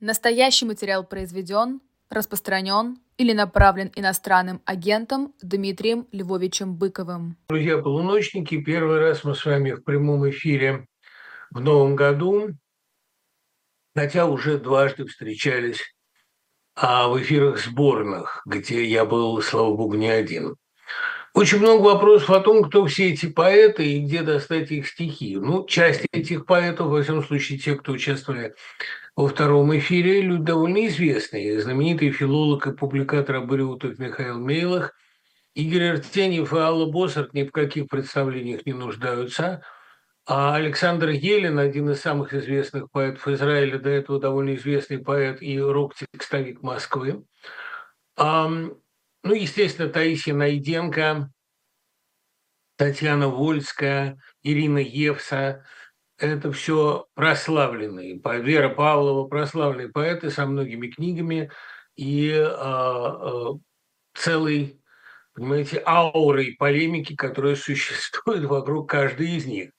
Настоящий материал произведен, распространен или направлен иностранным агентом Дмитрием Львовичем Быковым. Друзья полуночники, первый раз мы с вами в прямом эфире в новом году, хотя уже дважды встречались а в эфирах сборных, где я был, слава богу, не один. Очень много вопросов о том, кто все эти поэты и где достать их стихи. Ну, часть этих поэтов, во всяком случае, те, кто участвовали во втором эфире, люди довольно известные. Знаменитый филолог и публикатор абориутов Михаил Мейлах, Игорь Артеньев и Алла Боссарт ни в каких представлениях не нуждаются. А Александр Елен, один из самых известных поэтов Израиля, до этого довольно известный поэт и рок-текстовик Москвы. Ну, естественно, Таисия Найденко, Татьяна Вольская, Ирина Евса – это все прославленные, Вера Павлова – прославленные поэты со многими книгами и э, э, целой, понимаете, аурой полемики, которая существует вокруг каждой из них.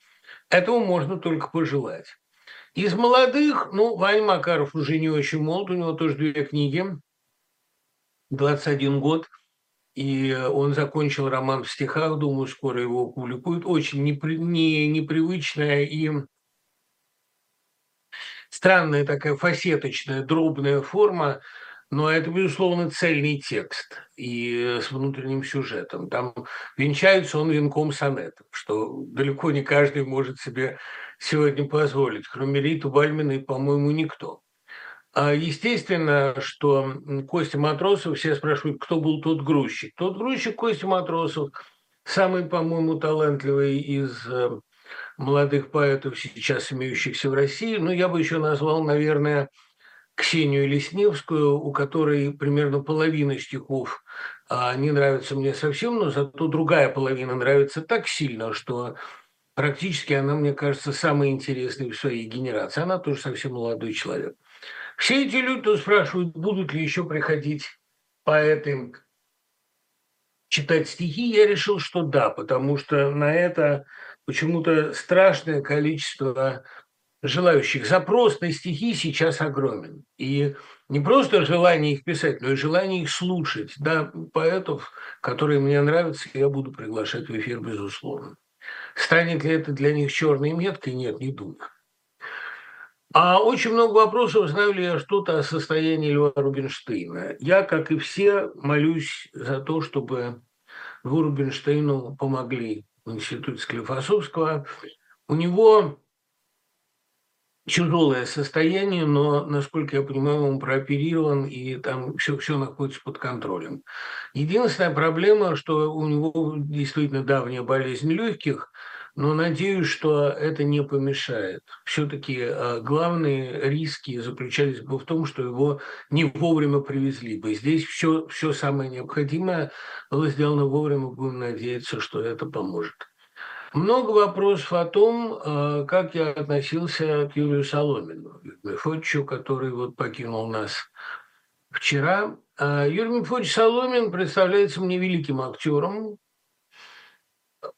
Этого можно только пожелать. Из молодых, ну, Ваня Макаров уже не очень молод, у него тоже две книги – 21 год, и он закончил роман в стихах, думаю, скоро его публикуют. Очень непри, не, непривычная и странная такая фасеточная, дробная форма, но это, безусловно, цельный текст и с внутренним сюжетом. Там венчается он венком сонетов, что далеко не каждый может себе сегодня позволить, кроме Риты Бальмина и, по-моему, никто. А естественно, что Костя Матросов, все спрашивают, кто был тот грузчик. Тот грузчик Костя Матросов, самый, по-моему, талантливый из э, молодых поэтов, сейчас имеющихся в России. Ну, я бы еще назвал, наверное, Ксению Лесневскую, у которой примерно половина стихов а, не нравится мне совсем, но зато другая половина нравится так сильно, что практически она, мне кажется, самая интересная в своей генерации. Она тоже совсем молодой человек. Все эти люди спрашивают, будут ли еще приходить поэты читать стихи. Я решил, что да, потому что на это почему-то страшное количество желающих. Запрос на стихи сейчас огромен. И не просто желание их писать, но и желание их слушать. Да, поэтов, которые мне нравятся, я буду приглашать в эфир, безусловно. Станет ли это для них черной меткой? Нет, не думаю. А очень много вопросов, знаю ли я что-то о состоянии Льва Рубинштейна. Я, как и все, молюсь за то, чтобы Льву Рубинштейну помогли в институте Склифосовского. У него тяжелое состояние, но, насколько я понимаю, он прооперирован, и там все, все находится под контролем. Единственная проблема, что у него действительно давняя болезнь легких – но надеюсь, что это не помешает. Все-таки а, главные риски заключались бы в том, что его не вовремя привезли бы. Здесь все, все самое необходимое было сделано вовремя, будем надеяться, что это поможет. Много вопросов о том, а, как я относился к Юрию Соломину, Мефодичу, который вот покинул нас вчера. А, Юрий Мефодич Соломин представляется мне великим актером,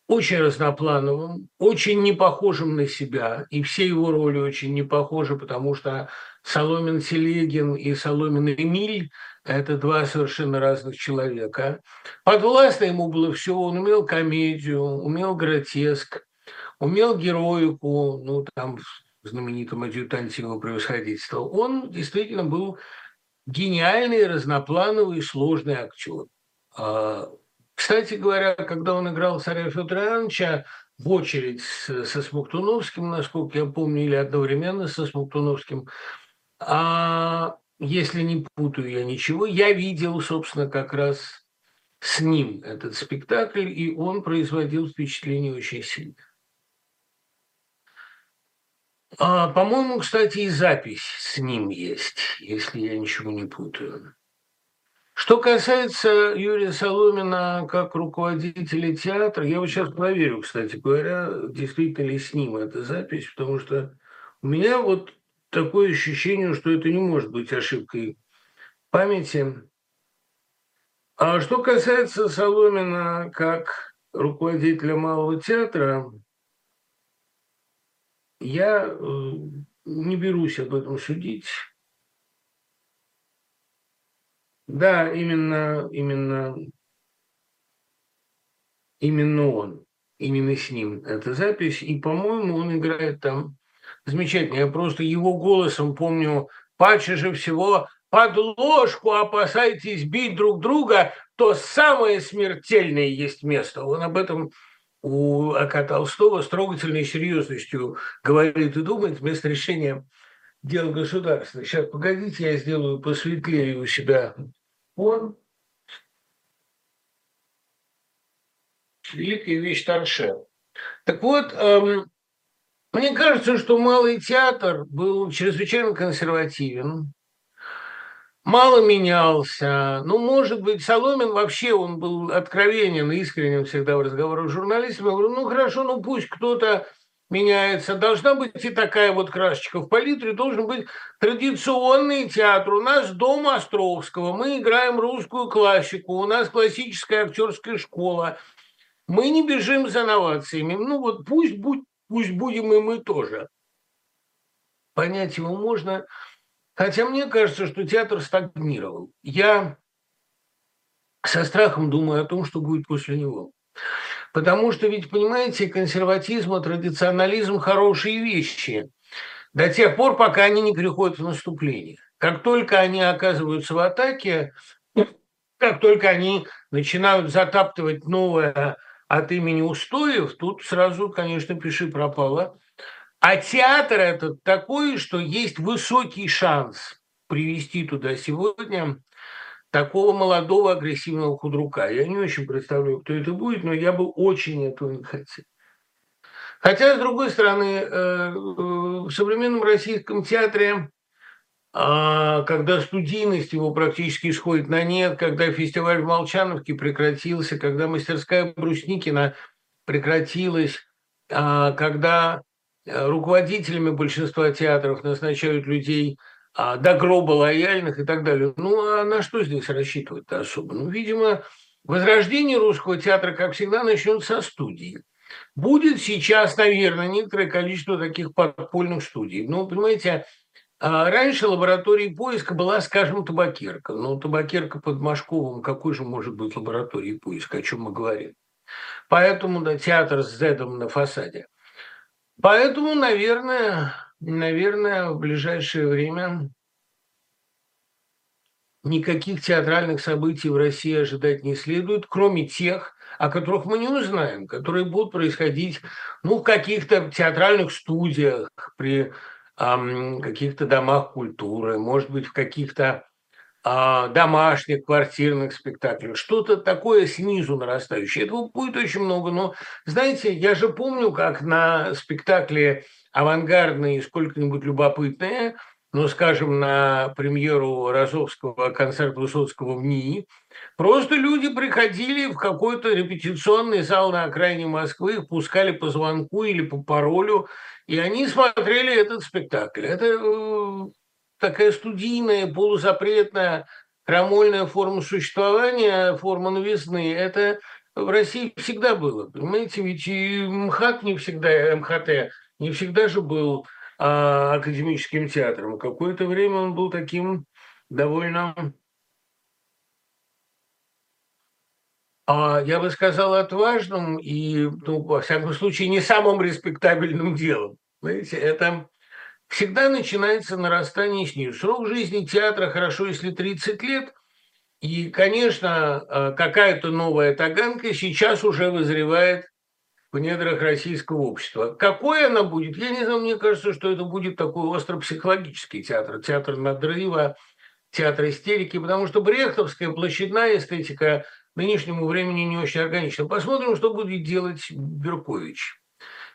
очень разноплановым, очень не похожим на себя, и все его роли очень не похожи, потому что Соломин Селегин и Соломин Эмиль – это два совершенно разных человека. Подвластно ему было все, он умел комедию, умел гротеск, умел героику, ну, там, в знаменитом адъютанте его превосходительства. Он действительно был гениальный, разноплановый, сложный актер. Кстати говоря, когда он играл царя Федора Ивановича, в очередь со Смоктуновским, насколько я помню, или одновременно со Смоктуновским, а если не путаю я ничего, я видел, собственно, как раз с ним этот спектакль, и он производил впечатление очень сильно. А, по-моему, кстати, и запись с ним есть, если я ничего не путаю. Что касается Юрия Соломина как руководителя театра, я вот сейчас проверю, кстати говоря, действительно ли с ним эта запись, потому что у меня вот такое ощущение, что это не может быть ошибкой памяти. А что касается Соломина как руководителя малого театра, я э, не берусь об этом судить. Да, именно, именно, именно он, именно с ним эта запись. И, по-моему, он играет там замечательно. Я просто его голосом помню, паче же всего под ложку опасайтесь бить друг друга, то самое смертельное есть место. Он об этом у Ака Толстого с трогательной серьезностью говорит и думает вместо решения дел государства. Сейчас, погодите, я сделаю посветлее у себя он великая вещь Тарше. Так вот, эм, мне кажется, что малый театр был чрезвычайно консервативен, мало менялся. Ну, может быть, Соломин вообще, он был откровенен, искренен всегда в разговорах с журналистами. Я говорю, ну, хорошо, ну, пусть кто-то меняется. Должна быть и такая вот красочка. В палитре должен быть традиционный театр. У нас дом Островского. Мы играем русскую классику. У нас классическая актерская школа. Мы не бежим за новациями. Ну вот пусть, будь, пусть будем и мы тоже. Понять его можно. Хотя мне кажется, что театр стагнировал. Я со страхом думаю о том, что будет после него. Потому что ведь, понимаете, консерватизм и традиционализм – хорошие вещи до тех пор, пока они не переходят в наступление. Как только они оказываются в атаке, как только они начинают затаптывать новое от имени устоев, тут сразу, конечно, пиши пропало. А театр этот такой, что есть высокий шанс привести туда сегодня такого молодого агрессивного худрука. Я не очень представляю, кто это будет, но я бы очень этого не хотел. Хотя, с другой стороны, э, в современном российском театре, а, когда студийность его практически исходит на нет, когда фестиваль в Молчановке прекратился, когда мастерская Брусникина прекратилась, а, когда э, руководителями большинства театров назначают людей – до гроба лояльных и так далее. Ну, а на что здесь рассчитывать-то особо? Ну, видимо, возрождение русского театра, как всегда, начнется со студии. Будет сейчас, наверное, некоторое количество таких подпольных студий. Ну, понимаете, а, раньше лабораторией поиска была, скажем, табакерка. Но табакерка под Машковым, какой же может быть лабораторией поиска, о чем мы говорим? Поэтому да, театр с Зедом на фасаде. Поэтому, наверное, Наверное, в ближайшее время никаких театральных событий в России ожидать не следует, кроме тех, о которых мы не узнаем, которые будут происходить ну, в каких-то театральных студиях, при эм, каких-то домах культуры, может быть, в каких-то э, домашних квартирных спектаклях, что-то такое снизу нарастающее. Этого будет очень много, но, знаете, я же помню, как на спектакле авангардные и сколько-нибудь любопытные, ну, скажем, на премьеру Розовского концерта Высоцкого в НИИ, просто люди приходили в какой-то репетиционный зал на окраине Москвы, их пускали по звонку или по паролю, и они смотрели этот спектакль. Это э, такая студийная, полузапретная, крамольная форма существования, форма новизны. Это в России всегда было. Понимаете, ведь и МХАТ не всегда, МХТ не всегда же был а, академическим театром. Какое-то время он был таким довольно, а, я бы сказал, отважным и, ну, во всяком случае, не самым респектабельным делом. Знаете, это всегда начинается нарастание снизу. Срок жизни театра хорошо, если 30 лет. И, конечно, а, какая-то новая таганка сейчас уже вызревает в недрах российского общества. Какой она будет, я не знаю, мне кажется, что это будет такой остро-психологический театр, театр надрыва, театр истерики, потому что брехтовская площадная эстетика нынешнему времени не очень органична. Посмотрим, что будет делать Беркович.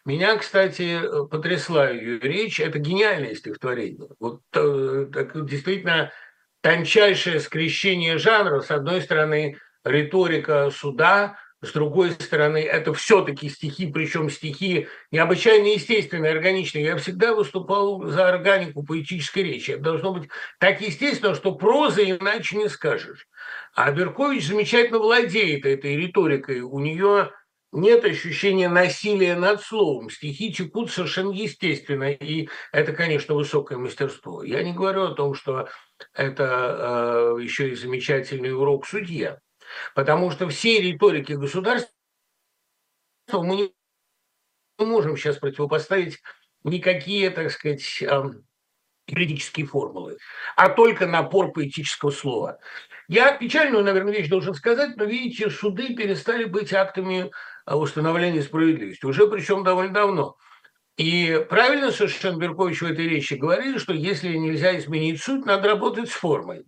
Меня, кстати, потрясла ее речь. Это гениальное стихотворение. Вот э, так, действительно тончайшее скрещение жанров. С одной стороны, риторика суда, с другой стороны, это все-таки стихи, причем стихи необычайно естественные, органичные. Я всегда выступал за органику поэтической речи. Это должно быть так естественно, что проза иначе не скажешь. А Беркович замечательно владеет этой риторикой. У нее нет ощущения насилия над словом. Стихи текут совершенно естественно, и это, конечно, высокое мастерство. Я не говорю о том, что это э, еще и замечательный урок судья, потому что все риторики государства мы не можем сейчас противопоставить никакие, так сказать, юридические формулы, а только напор поэтического слова. Я печальную, наверное, вещь должен сказать, но, видите, суды перестали быть актами установления справедливости, уже причем довольно давно. И правильно совершенно Беркович в этой речи говорили, что если нельзя изменить суть, надо работать с формой.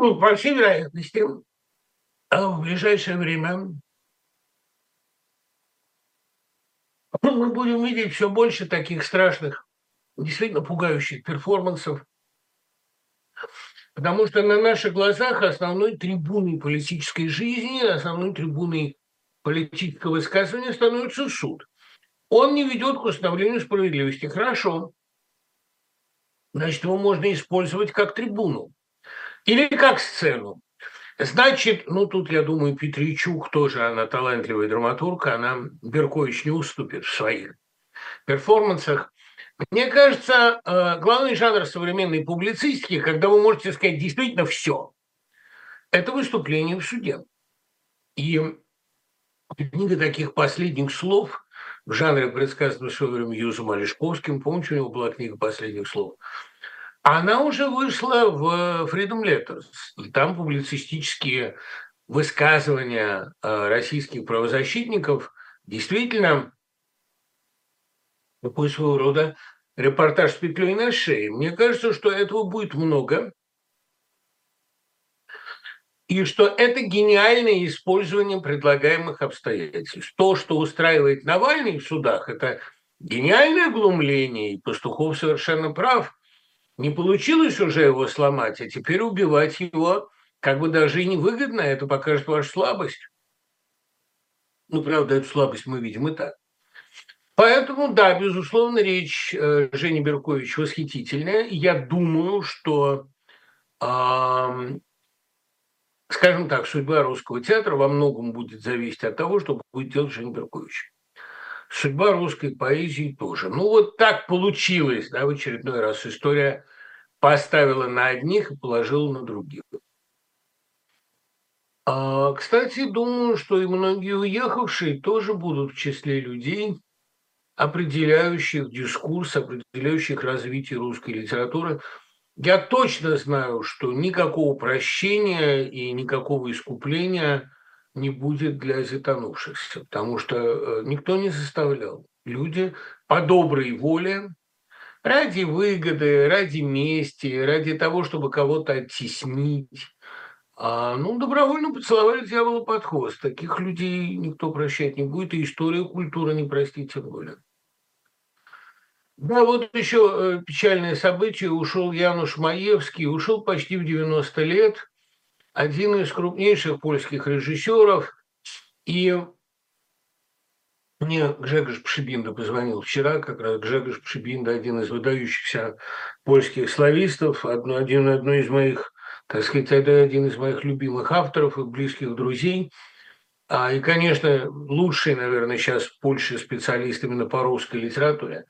Ну, по всей вероятности, в ближайшее время мы будем видеть все больше таких страшных, действительно пугающих перформансов, потому что на наших глазах основной трибуной политической жизни, основной трибуной политического высказывания становится суд. Он не ведет к установлению справедливости. Хорошо. Значит, его можно использовать как трибуну. Или как сцену. Значит, ну тут, я думаю, Петричук тоже, она талантливая драматург, она Беркович не уступит в своих перформансах. Мне кажется, э, главный жанр современной публицистики, когда вы можете сказать действительно все, это выступление в суде. И книга таких последних слов в жанре, предсказанного время Юзом Олешковским, помните, у него была книга последних слов – она уже вышла в Freedom Letters. Там публицистические высказывания э, российских правозащитников действительно такой своего рода репортаж с петлей на шее. Мне кажется, что этого будет много, и что это гениальное использование предлагаемых обстоятельств. То, что устраивает Навальный в судах, это гениальное глумление, и Пастухов совершенно прав – не получилось уже его сломать, а теперь убивать его как бы даже и невыгодно, это покажет вашу слабость. Ну, правда, эту слабость мы видим и так. Поэтому, да, безусловно, речь э, Жени Беркович восхитительная. Я думаю, что, э, скажем так, судьба русского театра во многом будет зависеть от того, что будет делать Женя Беркович. Судьба русской поэзии тоже. Ну, вот так получилось, да, в очередной раз история поставила на одних и положила на других. А, кстати, думаю, что и многие уехавшие тоже будут в числе людей, определяющих дискурс, определяющих развитие русской литературы. Я точно знаю, что никакого прощения и никакого искупления не будет для затонувшихся, потому что э, никто не заставлял. Люди по доброй воле ради выгоды, ради мести, ради того, чтобы кого-то оттеснить. А, ну, добровольно поцеловали дьявола под хвост. Таких людей никто прощать не будет, и история культуры не простит тем более. Да, вот еще э, печальное событие. Ушел Януш Маевский, ушел почти в 90 лет. Один из крупнейших польских режиссеров. И мне Гжегош Пшибинда позвонил вчера, как раз Гжегош Пшибинда, один из выдающихся польских славистов, одно, один, одно из моих, так сказать, один из моих любимых авторов и близких друзей. А, и, конечно, лучший, наверное, сейчас в Польше специалист именно по русской литературе.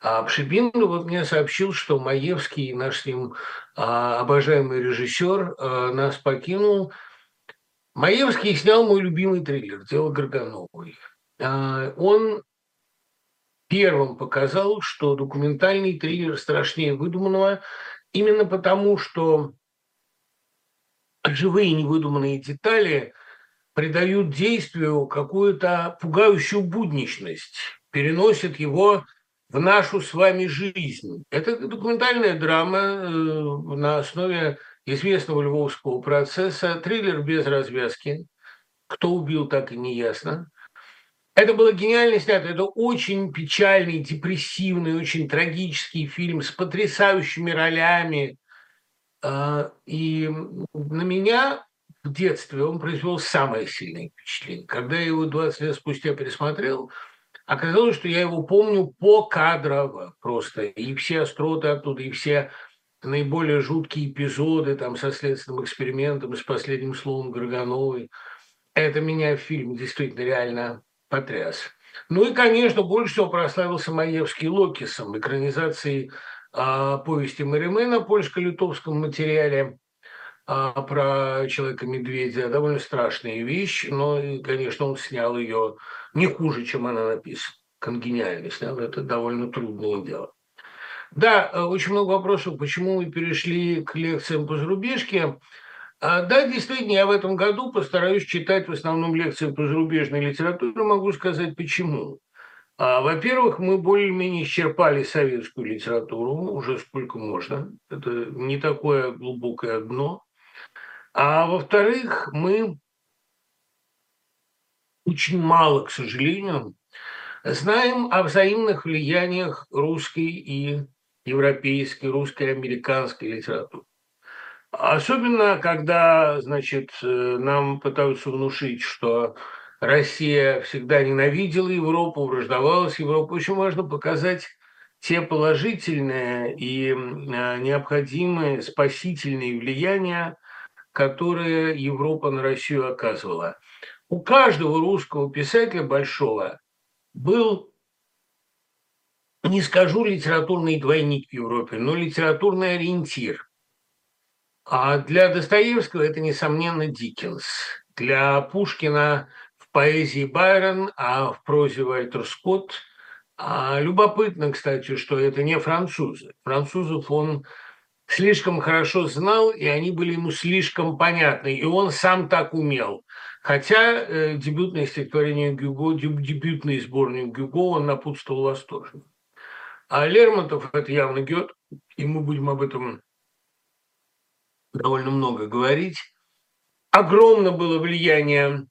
А Пшибинда вот мне сообщил, что Маевский, наш с ним а, обожаемый режиссер, а, нас покинул. Маевский снял мой любимый триллер «Дело Горгановой». А, он первым показал, что документальный триллер страшнее выдуманного, именно потому, что живые невыдуманные детали придают действию какую-то пугающую будничность, переносят его в нашу с вами жизнь. Это документальная драма э, на основе известного львовского процесса, триллер без развязки. Кто убил, так и не ясно. Это было гениально снято. Это очень печальный, депрессивный, очень трагический фильм с потрясающими ролями. А, и на меня в детстве он произвел самое сильное впечатление. Когда я его 20 лет спустя пересмотрел, оказалось, что я его помню по кадрово просто. И все остроты оттуда, и все наиболее жуткие эпизоды там со следственным экспериментом, с последним словом Горгановой. Это меня в фильме действительно реально потряс. Ну и, конечно, больше всего прославился Маевский Локисом, экранизацией а, повести Маримена, польско-литовском материале а, про Человека-медведя. Довольно страшная вещь, но, конечно, он снял ее не хуже, чем она написана. Конгениально снял, это довольно трудное дело. Да, э, очень много вопросов, почему мы перешли к лекциям по зарубежке. А, да, действительно, я в этом году постараюсь читать в основном лекции по зарубежной литературе. Могу сказать, почему. А, во-первых, мы более-менее исчерпали советскую литературу, уже сколько можно. Это не такое глубокое дно. А во-вторых, мы очень мало, к сожалению, знаем о взаимных влияниях русской и европейской, русской и американской литературы. Особенно, когда, значит, э, нам пытаются внушить, что Россия всегда ненавидела Европу, враждовала с Европой. Очень важно показать те положительные и а, необходимые спасительные влияния, которые Европа на Россию оказывала. У каждого русского писателя большого был, не скажу литературный двойник в Европе, но литературный ориентир. А для Достоевского это, несомненно, Диккенс. Для Пушкина в поэзии Байрон, а в прозе Вальтер Скотт. А любопытно, кстати, что это не французы. Французов он слишком хорошо знал, и они были ему слишком понятны, и он сам так умел. Хотя э, дебютное стихотворение Гюго, дебютный сборник Гюго он напутствовал восторженно. А Лермонтов – это явно Гет, и мы будем об этом довольно много говорить. Огромно было влияние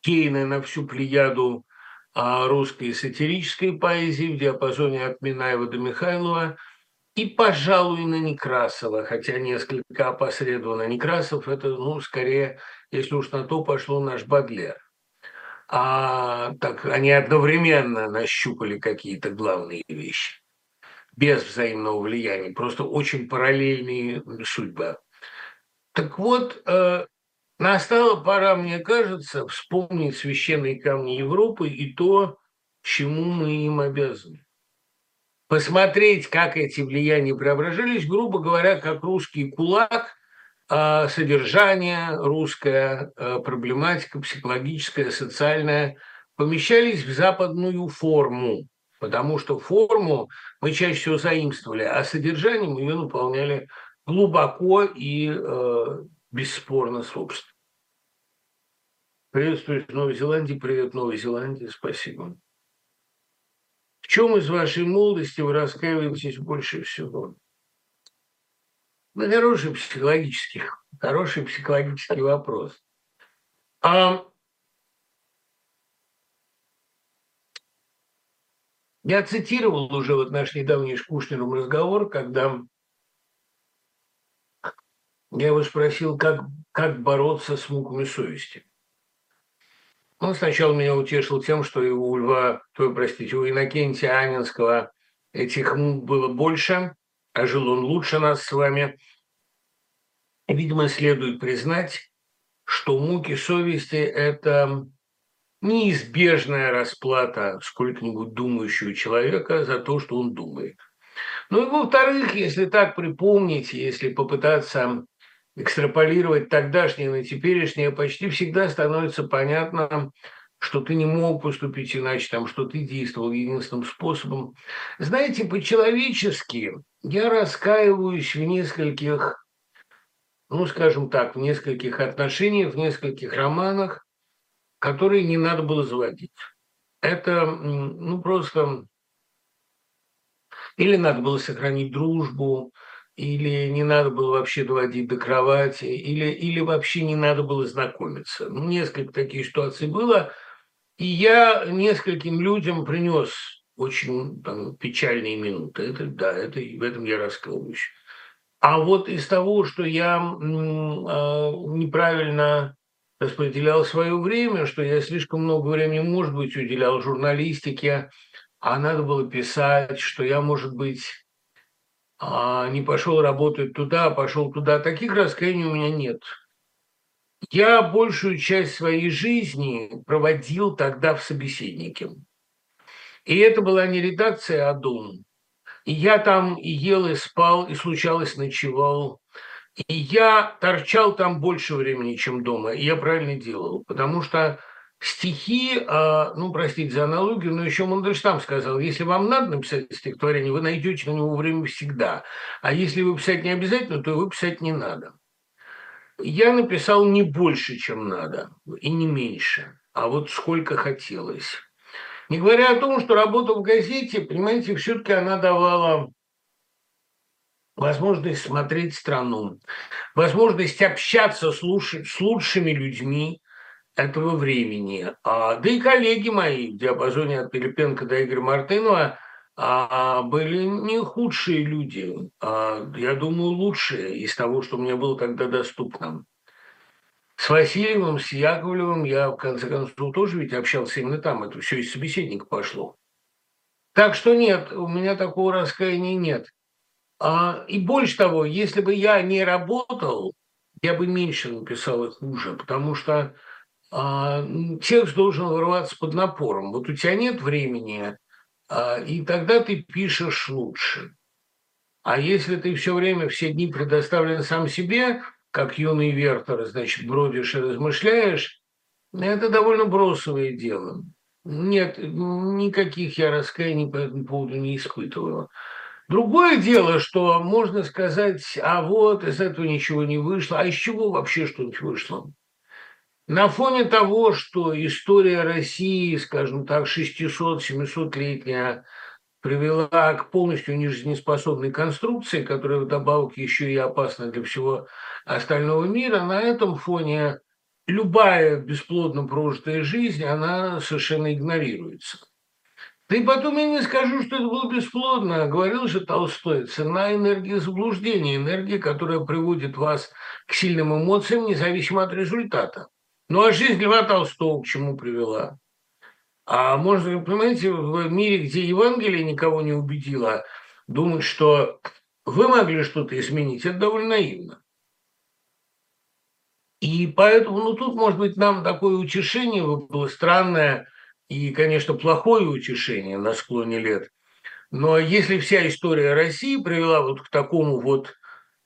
Кейна на всю плеяду а, русской сатирической поэзии в диапазоне от Минаева до Михайлова – и, пожалуй, на Некрасова, хотя несколько опосредованно. Некрасов – это, ну, скорее, если уж на то пошло, наш Бадлер. А так они одновременно нащупали какие-то главные вещи без взаимного влияния, просто очень параллельные судьбы. Так вот, э, настала пора, мне кажется, вспомнить священные камни Европы и то, чему мы им обязаны посмотреть, как эти влияния преображались, грубо говоря, как русский кулак, а, содержание, русская а, проблематика, психологическая, социальная, помещались в западную форму, потому что форму мы чаще всего заимствовали, а содержанием ее наполняли глубоко и э, бесспорно собственно. Приветствую Новой Зеландии, привет Новой Зеландии, спасибо чем из вашей молодости вы раскаиваетесь больше всего? Ну, хороший психологический, хороший психологический вопрос. А я цитировал уже вот наш недавний с Кушнером разговор, когда я его спросил, как, как бороться с муками совести. Он сначала меня утешил тем, что у Льва, то, простите, у Иннокентия Анинского этих мук было больше, а жил он лучше нас с вами. Видимо, следует признать, что муки совести – это неизбежная расплата сколько-нибудь думающего человека за то, что он думает. Ну и во-вторых, если так припомнить, если попытаться экстраполировать тогдашнее на теперешнее, почти всегда становится понятно, что ты не мог поступить иначе, там, что ты действовал единственным способом. Знаете, по-человечески я раскаиваюсь в нескольких, ну, скажем так, в нескольких отношениях, в нескольких романах, которые не надо было заводить. Это, ну, просто... Или надо было сохранить дружбу, или не надо было вообще доводить до кровати, или, или вообще не надо было знакомиться. Ну, несколько таких ситуаций было, и я нескольким людям принес очень там, печальные минуты. Это, да, это, в этом я раскаиваюсь. А вот из того, что я э, неправильно распределял свое время, что я слишком много времени, может быть, уделял журналистике, а надо было писать, что я, может быть, а не пошел работать туда, а пошел туда. Таких раскаяний у меня нет. Я большую часть своей жизни проводил тогда в собеседнике. И это была не редакция, а дом. И я там и ел, и спал, и случалось ночевал. И я торчал там больше времени, чем дома. И я правильно делал, потому что стихи, а, ну, простите за аналогию, но еще Мандельштам сказал, если вам надо написать стихотворение, вы найдете на него время всегда. А если вы писать не обязательно, то его писать не надо. Я написал не больше, чем надо, и не меньше, а вот сколько хотелось. Не говоря о том, что работа в газете, понимаете, все-таки она давала возможность смотреть страну, возможность общаться с, лучш... с лучшими людьми этого времени. А, да и коллеги мои в диапазоне от Пилипенко до Игоря Мартынова а, были не худшие люди, а, я думаю, лучшие из того, что мне было тогда доступно. С Васильевым, с Яковлевым я, в конце концов, тоже ведь общался именно там. Это все из собеседника пошло. Так что нет, у меня такого раскаяния нет. А, и больше того, если бы я не работал, я бы меньше написал и хуже, потому что а, текст должен вырываться под напором. Вот у тебя нет времени, а, и тогда ты пишешь лучше. А если ты все время, все дни предоставлен сам себе, как юный Вертер, значит, бродишь и размышляешь, это довольно бросовое дело. Нет, никаких я раскаяний по этому поводу не испытываю. Другое дело, что можно сказать, а вот из этого ничего не вышло, а из чего вообще что-нибудь вышло? На фоне того, что история России, скажем так, 600-700-летняя, привела к полностью нежизнеспособной конструкции, которая вдобавок еще и опасна для всего остального мира, на этом фоне любая бесплодно прожитая жизнь, она совершенно игнорируется. Да и потом я не скажу, что это было бесплодно. Говорил же Толстой, цена энергии заблуждения, энергия, которая приводит вас к сильным эмоциям, независимо от результата. Ну а жизнь Льва Толстого к чему привела? А можно, понимаете, в мире, где Евангелие никого не убедило, думать, что вы могли что-то изменить, это довольно наивно. И поэтому, ну, тут, может быть, нам такое утешение было странное – и, конечно, плохое утешение на склоне лет. Но если вся история России привела вот к такому вот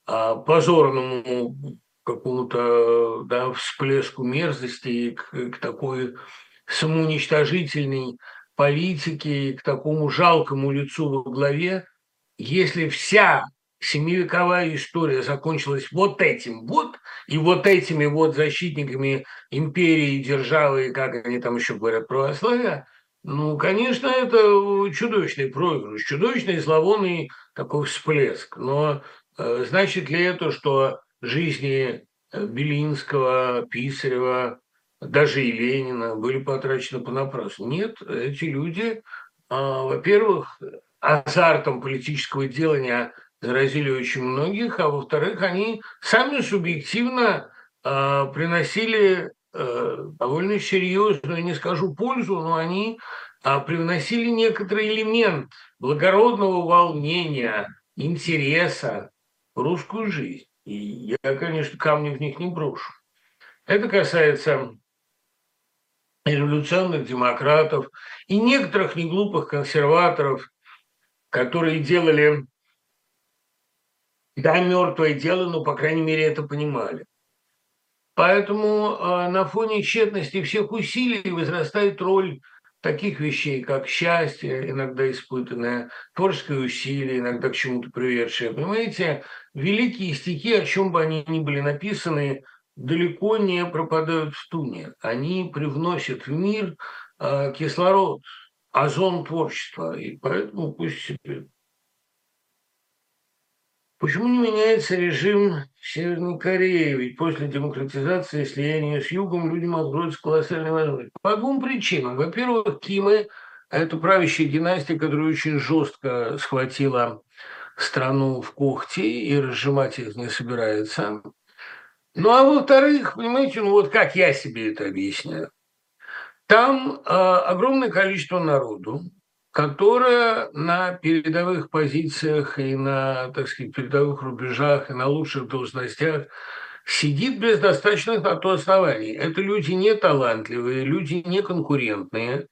а, позорному какому-то да, всплеску мерзости, к, к такой самоуничтожительной политике, к такому жалкому лицу во главе, если вся семивековая история закончилась вот этим вот, и вот этими вот защитниками империи, державы, как они там еще говорят, православия, ну, конечно, это чудовищный проигрыш, чудовищный зловонный такой всплеск. Но э, значит ли это, что жизни э, Белинского, Писарева, даже и Ленина были потрачены понапрасну? Нет, эти люди, э, во-первых, азартом политического делания заразили очень многих, а во-вторых, они сами субъективно э, приносили э, довольно серьезную, не скажу пользу, но они э, привносили некоторый элемент благородного волнения, интереса в русскую жизнь. И я, конечно, камни в них не брошу. Это касается революционных демократов и некоторых неглупых консерваторов, которые делали да, мертвое дело, но, по крайней мере, это понимали. Поэтому э, на фоне тщетности всех усилий возрастает роль таких вещей, как счастье, иногда испытанное, творческое усилие, иногда к чему-то приведшее. Понимаете, великие стихи, о чем бы они ни были написаны, далеко не пропадают в туне. Они привносят в мир э, кислород, озон творчества, и поэтому пусть себе Почему не меняется режим Северной Корее? Ведь после демократизации и слияния с Югом людям откроются колоссальные возможности. По двум причинам. Во-первых, Кимы – это правящая династия, которая очень жестко схватила страну в когти и разжимать их не собирается. Ну, а во-вторых, понимаете, ну вот как я себе это объясняю. Там э, огромное количество народу, которая на передовых позициях и на, так сказать, передовых рубежах, и на лучших должностях сидит без достаточных на то оснований. Это люди не талантливые, люди не конкурентные.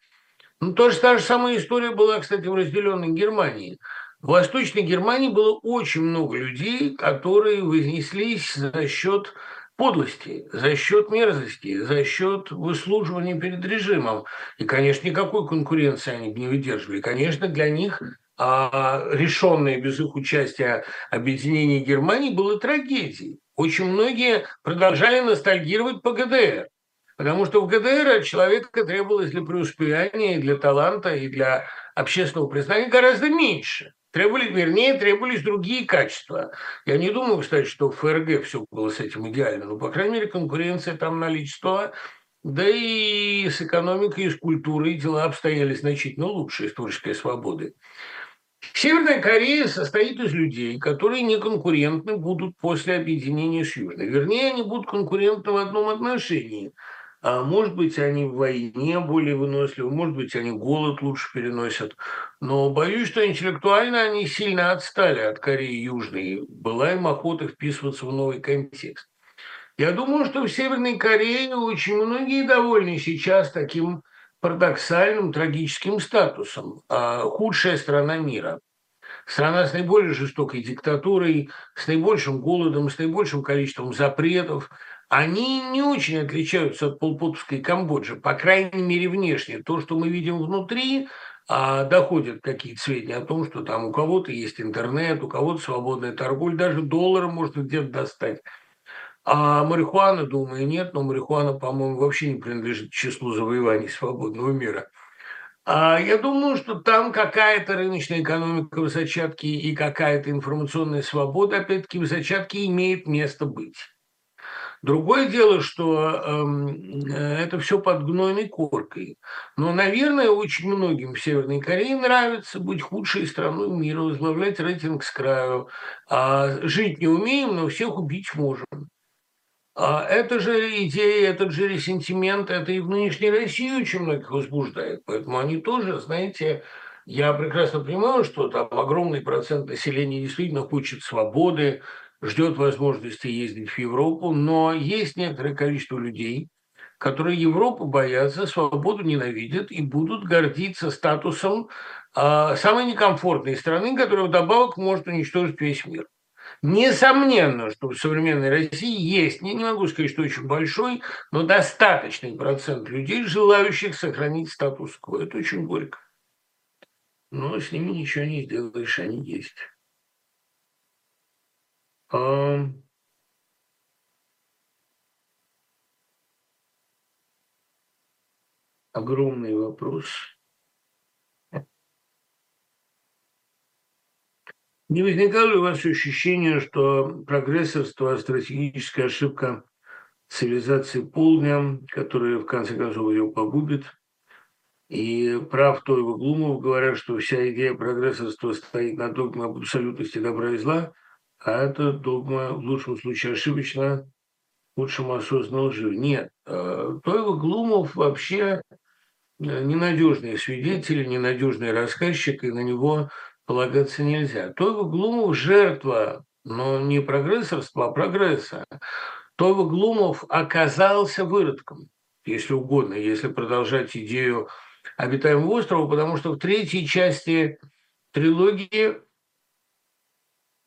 Ну, тоже та же самая история была, кстати, в разделенной Германии. В Восточной Германии было очень много людей, которые вознеслись за счет подлости, за счет мерзости, за счет выслуживания перед режимом. И, конечно, никакой конкуренции они не выдерживали. Конечно, для них а решенное без их участия объединение Германии было трагедией. Очень многие продолжали ностальгировать по ГДР. Потому что в ГДР от человека требовалось для преуспеяния, и для таланта, и для общественного признания гораздо меньше. Требовали, вернее, требовались другие качества. Я не думаю, кстати, что в ФРГ все было с этим идеально, но, по крайней мере, конкуренция там наличествовала, да и с экономикой, и с культурой дела обстояли значительно лучше, с творческой свободы. Северная Корея состоит из людей, которые неконкурентны будут после объединения с Южной. Вернее, они будут конкурентны в одном отношении – а может быть, они в войне более выносливы, может быть, они голод лучше переносят. Но боюсь, что интеллектуально они сильно отстали от Кореи Южной. Была им охота вписываться в новый контекст. Я думаю, что в Северной Корее очень многие довольны сейчас таким парадоксальным, трагическим статусом. А худшая страна мира. Страна с наиболее жестокой диктатурой, с наибольшим голодом, с наибольшим количеством запретов – они не очень отличаются от полпутовской Камбоджи, по крайней мере, внешне. То, что мы видим внутри, а доходят какие-то сведения о том, что там у кого-то есть интернет, у кого-то свободная торговля, даже доллар можно где-то достать. А марихуана, думаю, нет, но марихуана, по-моему, вообще не принадлежит к числу завоеваний свободного мира. А я думаю, что там какая-то рыночная экономика в зачатке и какая-то информационная свобода, опять-таки, в зачатке имеет место быть. Другое дело, что э, это все под гнойной коркой. Но, наверное, очень многим в Северной Корее нравится быть худшей страной мира, возглавлять рейтинг с краю. А жить не умеем, но всех убить можем. А это же идея, этот же ресентимент, это и в нынешней России очень многих возбуждает. Поэтому они тоже, знаете, я прекрасно понимаю, что там огромный процент населения действительно хочет свободы, ждет возможности ездить в Европу, но есть некоторое количество людей, которые Европу боятся, свободу ненавидят и будут гордиться статусом э, самой некомфортной страны, которая вдобавок может уничтожить весь мир. Несомненно, что в современной России есть, не, не могу сказать, что очень большой, но достаточный процент людей, желающих сохранить статус-кво. Это очень горько. Но с ними ничего не сделаешь, они есть. Огромный вопрос. Не возникало ли у вас ощущение, что прогрессорство – стратегическая ошибка цивилизации полная, которая в конце концов ее погубит? И прав Тойва Глумов говорят, что вся идея прогрессорства стоит на догме об абсолютности добра и зла – а эта догма в лучшем случае ошибочна, в худшем осознанно лжива. Нет, э, Тойва Глумов вообще э, ненадежный свидетель, ненадежный рассказчик, и на него полагаться нельзя. Тойва Глумов – жертва, но не прогрессорства, а прогресса. Тойва Глумов оказался выродком, если угодно, если продолжать идею обитаемого острова, потому что в третьей части трилогии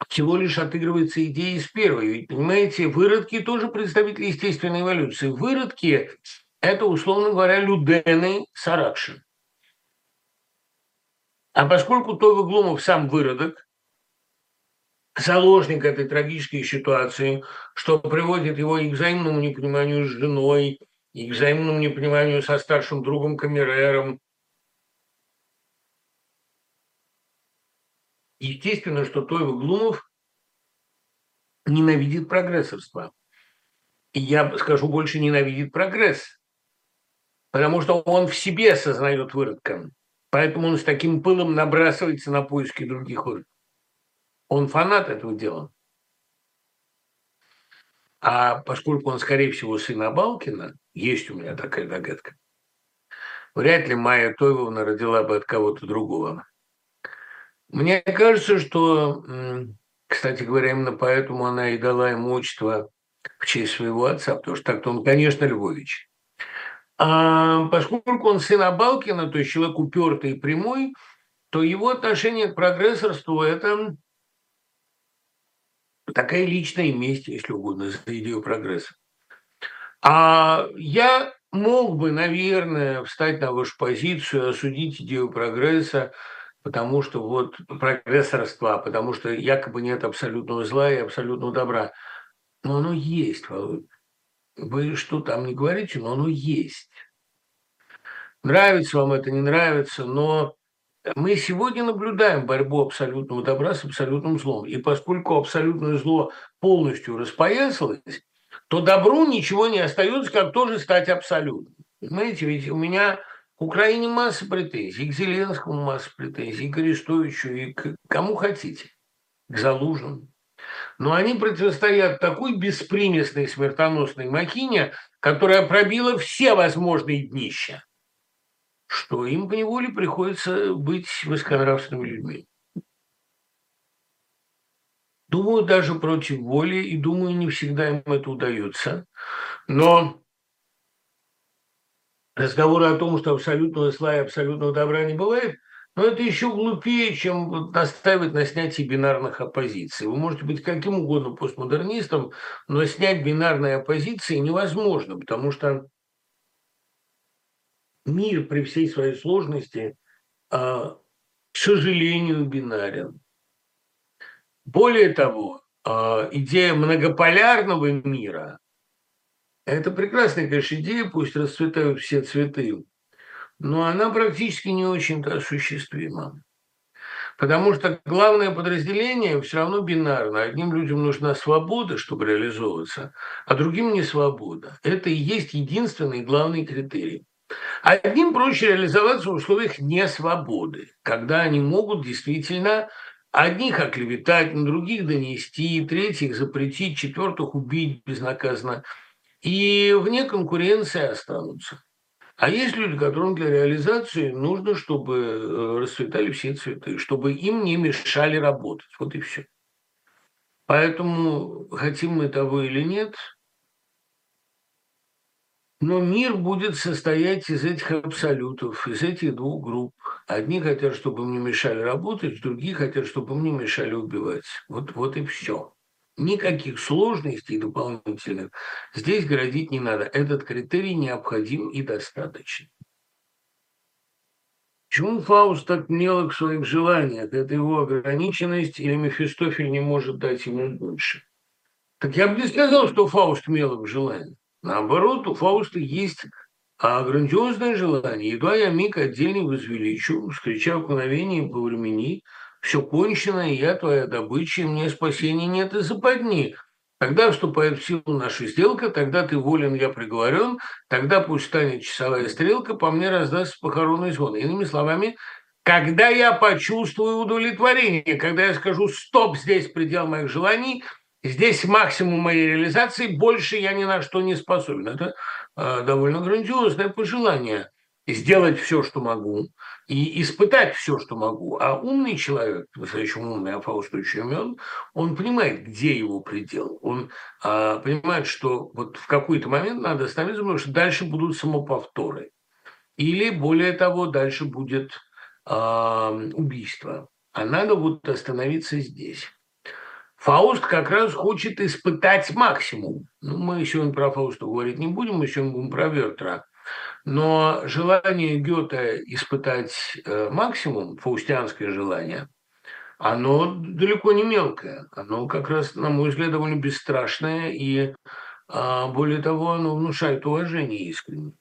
всего лишь отыгрывается идея из первой. Ведь, понимаете, выродки тоже представители естественной эволюции. Выродки – это, условно говоря, людены Саракшин. А поскольку Тойва Глумов сам выродок, заложник этой трагической ситуации, что приводит его и к взаимному непониманию с женой, и к взаимному непониманию со старшим другом Камерером, Естественно, что Тойва Глумов ненавидит прогрессорство. И я скажу больше, ненавидит прогресс. Потому что он в себе осознает выродка. Поэтому он с таким пылом набрасывается на поиски других выродков. Он фанат этого дела. А поскольку он, скорее всего, сын Абалкина, есть у меня такая догадка, вряд ли Майя Тойвовна родила бы от кого-то другого. Мне кажется, что, кстати говоря, именно поэтому она и дала ему отчество в честь своего отца, потому что так-то он, конечно, Львович. А поскольку он сын Абалкина, то есть человек упертый и прямой, то его отношение к прогрессорству – это такая личная месть, если угодно, за идею прогресса. А я мог бы, наверное, встать на вашу позицию, осудить идею прогресса, потому что вот прогрессорства, потому что якобы нет абсолютного зла и абсолютного добра. Но оно есть. Вы что там не говорите, но оно есть. Нравится вам это, не нравится, но мы сегодня наблюдаем борьбу абсолютного добра с абсолютным злом. И поскольку абсолютное зло полностью распоясалось, то добру ничего не остается, как тоже стать абсолютным. Понимаете, ведь у меня к Украине масса претензий, и к Зеленскому масса претензий, и к Арестовичу, и к кому хотите, к Залужному. Но они противостоят такой беспримесной смертоносной махине, которая пробила все возможные днища, что им по неволе приходится быть высоконравственными людьми. Думаю, даже против воли, и думаю, не всегда им это удается. Но разговоры о том, что абсолютного зла и абсолютного добра не бывает, но это еще глупее, чем настаивать на снятии бинарных оппозиций. Вы можете быть каким угодно постмодернистом, но снять бинарные оппозиции невозможно, потому что мир при всей своей сложности, а, к сожалению, бинарен. Более того, а, идея многополярного мира – это прекрасная, конечно, идея, пусть расцветают все цветы, но она практически не очень-то осуществима. Потому что главное подразделение все равно бинарно. Одним людям нужна свобода, чтобы реализовываться, а другим не свобода. Это и есть единственный главный критерий. Одним проще реализоваться в условиях несвободы, когда они могут действительно одних оклеветать, на других донести, третьих запретить, четвертых убить безнаказанно. И вне конкуренции останутся. А есть люди, которым для реализации нужно, чтобы э, расцветали все цветы, чтобы им не мешали работать. Вот и все. Поэтому, хотим мы того или нет, но мир будет состоять из этих абсолютов, из этих двух групп. Одни хотят, чтобы им не мешали работать, другие хотят, чтобы им не мешали убивать. Вот, вот и все. Никаких сложностей дополнительных здесь городить не надо. Этот критерий необходим и достаточен. Почему Фауст так мелок в своих желаниях? Это его ограниченность или Мефистофель не может дать ему больше? Так я бы не сказал, что Фауст мелок в желаниях. Наоборот, у Фауста есть а грандиозное желание. Едва я миг отдельный возвеличу, встреча мгновение по времени, все кончено, и я твоя добыча, и мне спасения нет и западни. Тогда вступает в силу наша сделка, тогда ты волен, я приговорен, тогда пусть станет часовая стрелка, по мне раздастся похоронный звон. Иными словами, когда я почувствую удовлетворение, когда я скажу «стоп, здесь предел моих желаний», здесь максимум моей реализации, больше я ни на что не способен. Это э, довольно грандиозное пожелание сделать все, что могу, и испытать все, что могу. А умный человек, по-настоящему умный, а Фауст очень умен, он понимает, где его предел. Он а, понимает, что вот в какой-то момент надо остановиться, потому что дальше будут самоповторы. Или, более того, дальше будет а, убийство. А надо вот остановиться здесь. Фауст как раз хочет испытать максимум. Ну, мы сегодня про Фауста говорить не будем, мы сегодня будем про Вертера. Но желание Гёте испытать э, максимум, фаустианское желание, оно далеко не мелкое. Оно как раз, на мой взгляд, довольно бесстрашное и, а, более того, оно внушает уважение искренне.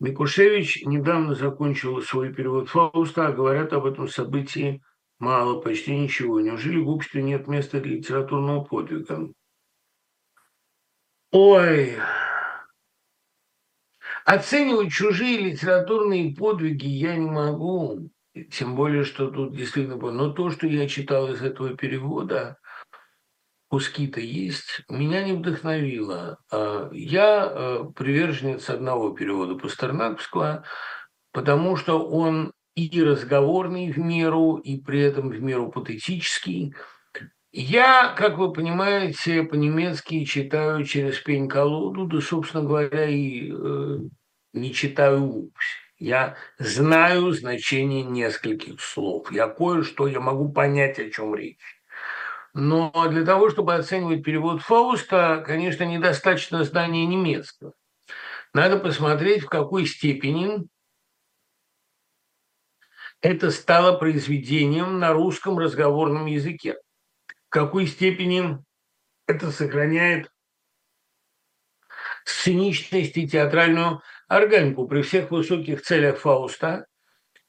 Микушевич недавно закончил свой перевод Фауста, а говорят об этом событии мало, почти ничего. Неужели в обществе нет места для литературного подвига? Ой, оценивать чужие литературные подвиги я не могу, тем более, что тут действительно. Но то, что я читал из этого перевода, куски-то есть, меня не вдохновило. А, я э, приверженец одного перевода Пастернаковского, потому что он и разговорный в меру, и при этом в меру патетический. Я, как вы понимаете, по-немецки читаю через пень-колоду, да, собственно говоря, и э, не читаю вовсе. Я знаю значение нескольких слов. Я кое-что, я могу понять, о чем речь. Но для того, чтобы оценивать перевод Фауста, конечно, недостаточно знания немецкого. Надо посмотреть, в какой степени это стало произведением на русском разговорном языке. Какой степени это сохраняет сценичность и театральную органику при всех высоких целях Фауста.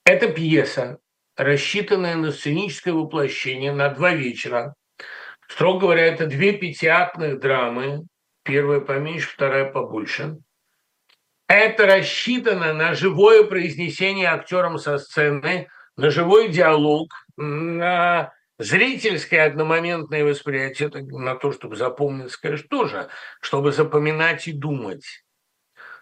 Это пьеса, рассчитанная на сценическое воплощение на два вечера. Строго говоря, это две пятиактных драмы, первая поменьше, вторая побольше. Это рассчитано на живое произнесение актером со сцены, на живой диалог, на зрительское одномоментное восприятие, на то, чтобы запомнить, конечно, тоже, чтобы запоминать и думать.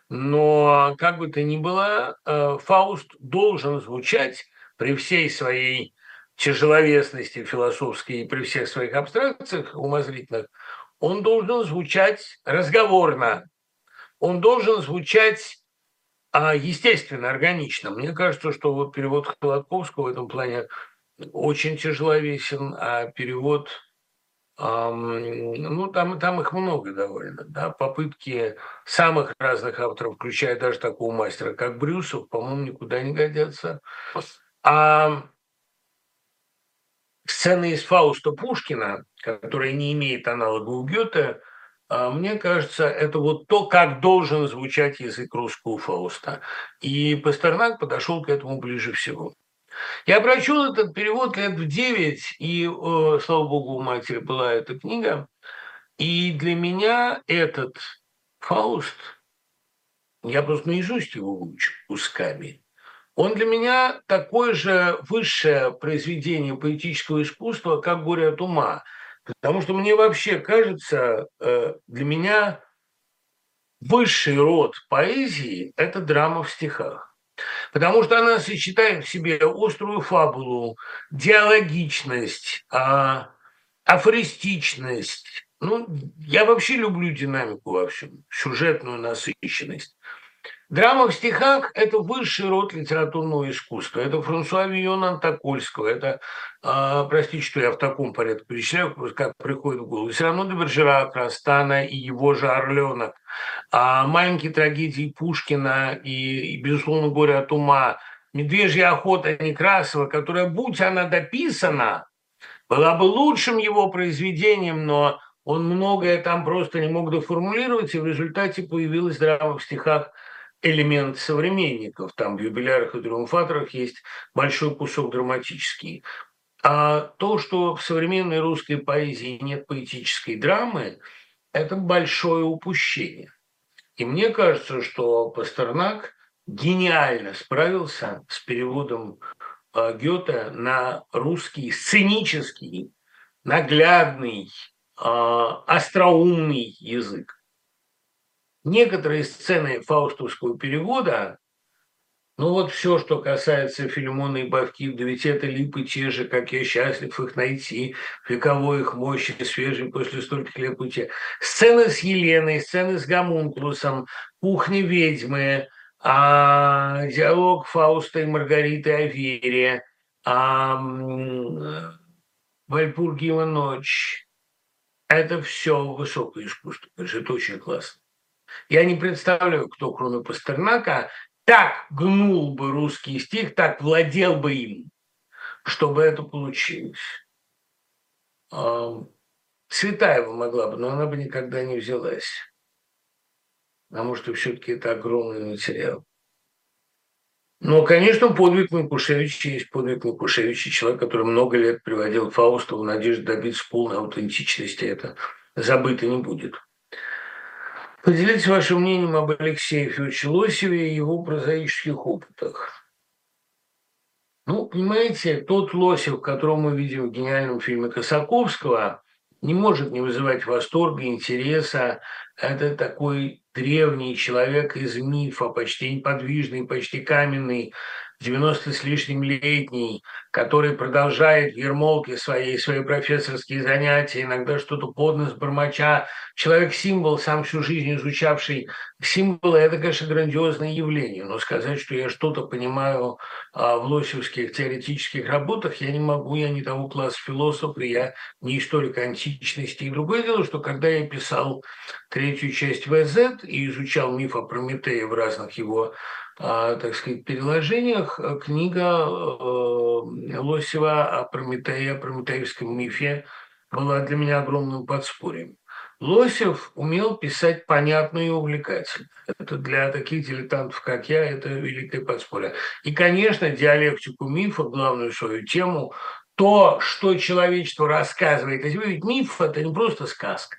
Но как бы то ни было, э, Фауст должен звучать при всей своей тяжеловесности философской и при всех своих абстракциях умозрительных, он должен звучать разговорно, он должен звучать а, естественно, органично. Мне кажется, что вот перевод Холодковского в этом плане очень тяжеловесен, а перевод, эм, ну, там, там их много довольно, да, попытки самых разных авторов, включая даже такого мастера, как Брюсов, по-моему, никуда не годятся. А сцены из Фауста Пушкина, которая не имеет аналога у Гёте, а мне кажется, это вот то, как должен звучать язык русского Фауста. И Пастернак подошел к этому ближе всего. Я прочел этот перевод лет в девять, и, слава богу, у матери была эта книга. И для меня этот Фауст, я просто наизусть его учу кусками, он для меня такое же высшее произведение поэтического искусства, как «Горе от ума», Потому что мне вообще кажется, э, для меня высший род поэзии – это драма в стихах. Потому что она сочетает в себе острую фабулу, диалогичность, а, афористичность. Ну, я вообще люблю динамику во всем, сюжетную насыщенность. Драма в стихах – это высший род литературного искусства. Это Франсуа Вийон Антокольского, это, э, простите, что я в таком порядке перечисляю, как приходит в голову. Все равно де Бержерак, Растана и его же «Орленок», а маленькие трагедии Пушкина и, и, безусловно, «Горе от ума», «Медвежья охота» Некрасова, которая, будь она дописана, была бы лучшим его произведением, но он многое там просто не мог доформулировать, и в результате появилась драма в стихах – элемент современников. Там в юбилярах и триумфаторах есть большой кусок драматический. А то, что в современной русской поэзии нет поэтической драмы, это большое упущение. И мне кажется, что Пастернак гениально справился с переводом а, Гёте на русский сценический, наглядный, а, остроумный язык. Некоторые сцены фаустовского перевода, ну вот все, что касается Филимона и Бавки, да ведь это липы те же, как я счастлив их найти, вековой их мощи, свежий после стольких лет пути. Сцены с Еленой, сцены с Гомункулусом, кухня ведьмы, а, диалог Фауста и Маргариты о вере, а, Вальпургиева ночь. Это все высокое искусство, это очень классно. Я не представляю, кто, кроме Пастернака, так гнул бы русский стих, так владел бы им, чтобы это получилось. Цветаева могла бы, но она бы никогда не взялась. Потому что все-таки это огромный материал. Но, конечно, подвиг Микушевича есть подвиг Микушевича, человек, который много лет приводил Фауста в надежде добиться полной аутентичности. Это забыто не будет. Поделитесь вашим мнением об Алексее Федоровиче Лосеве и его прозаических опытах. Ну, понимаете, тот Лосев, которого мы видим в гениальном фильме Косаковского, не может не вызывать восторга, интереса. Это такой древний человек из мифа, почти неподвижный, почти каменный, 90 с лишним летний, который продолжает в ермолке своей, свои профессорские занятия, иногда что-то под нос бормоча. Человек-символ, сам всю жизнь изучавший символы, это, конечно, грандиозное явление. Но сказать, что я что-то понимаю а, в лосевских теоретических работах, я не могу, я не того класса философ, и я не историк античности. И другое дело, что когда я писал третью часть ВЗ и изучал миф о Прометее в разных его так сказать, переложениях э, книга э, Лосева о Прометее, о прометеевском мифе была для меня огромным подспорьем. Лосев умел писать понятно и увлекательно. Это для таких дилетантов, как я, это великое подспорье. И, конечно, диалектику мифа, главную свою тему, то, что человечество рассказывает ведь миф – это не просто сказка.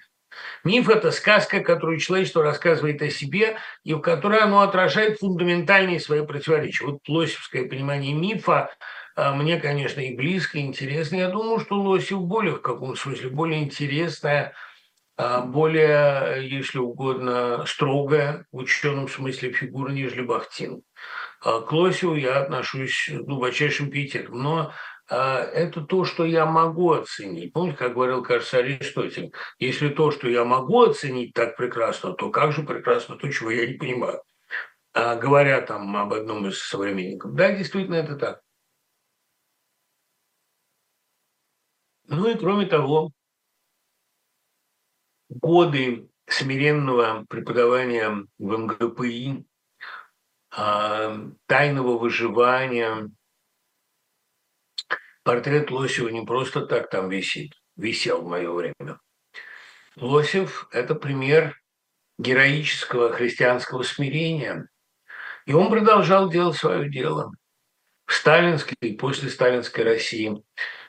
Миф – это сказка, которую человечество рассказывает о себе, и в которой оно отражает фундаментальные свои противоречия. Вот лосевское понимание мифа а, мне, конечно, и близко, и интересно. Я думаю, что Лосев более, в каком смысле, более интересная, а, более, если угодно, строгая в ученом смысле фигура, нежели Бахтин. А, к Лосеву я отношусь с глубочайшим пиететом. Но это то, что я могу оценить. Помните, как говорил, кажется, Аристотель, если то, что я могу оценить так прекрасно, то как же прекрасно то, чего я не понимаю. А, говоря там об одном из современников. Да, действительно, это так. Ну и кроме того, годы смиренного преподавания в МГПИ, а, тайного выживания – Портрет Лосева не просто так там висит, висел в мое время. Лосев – это пример героического христианского смирения. И он продолжал делать свое дело в сталинской и после сталинской России.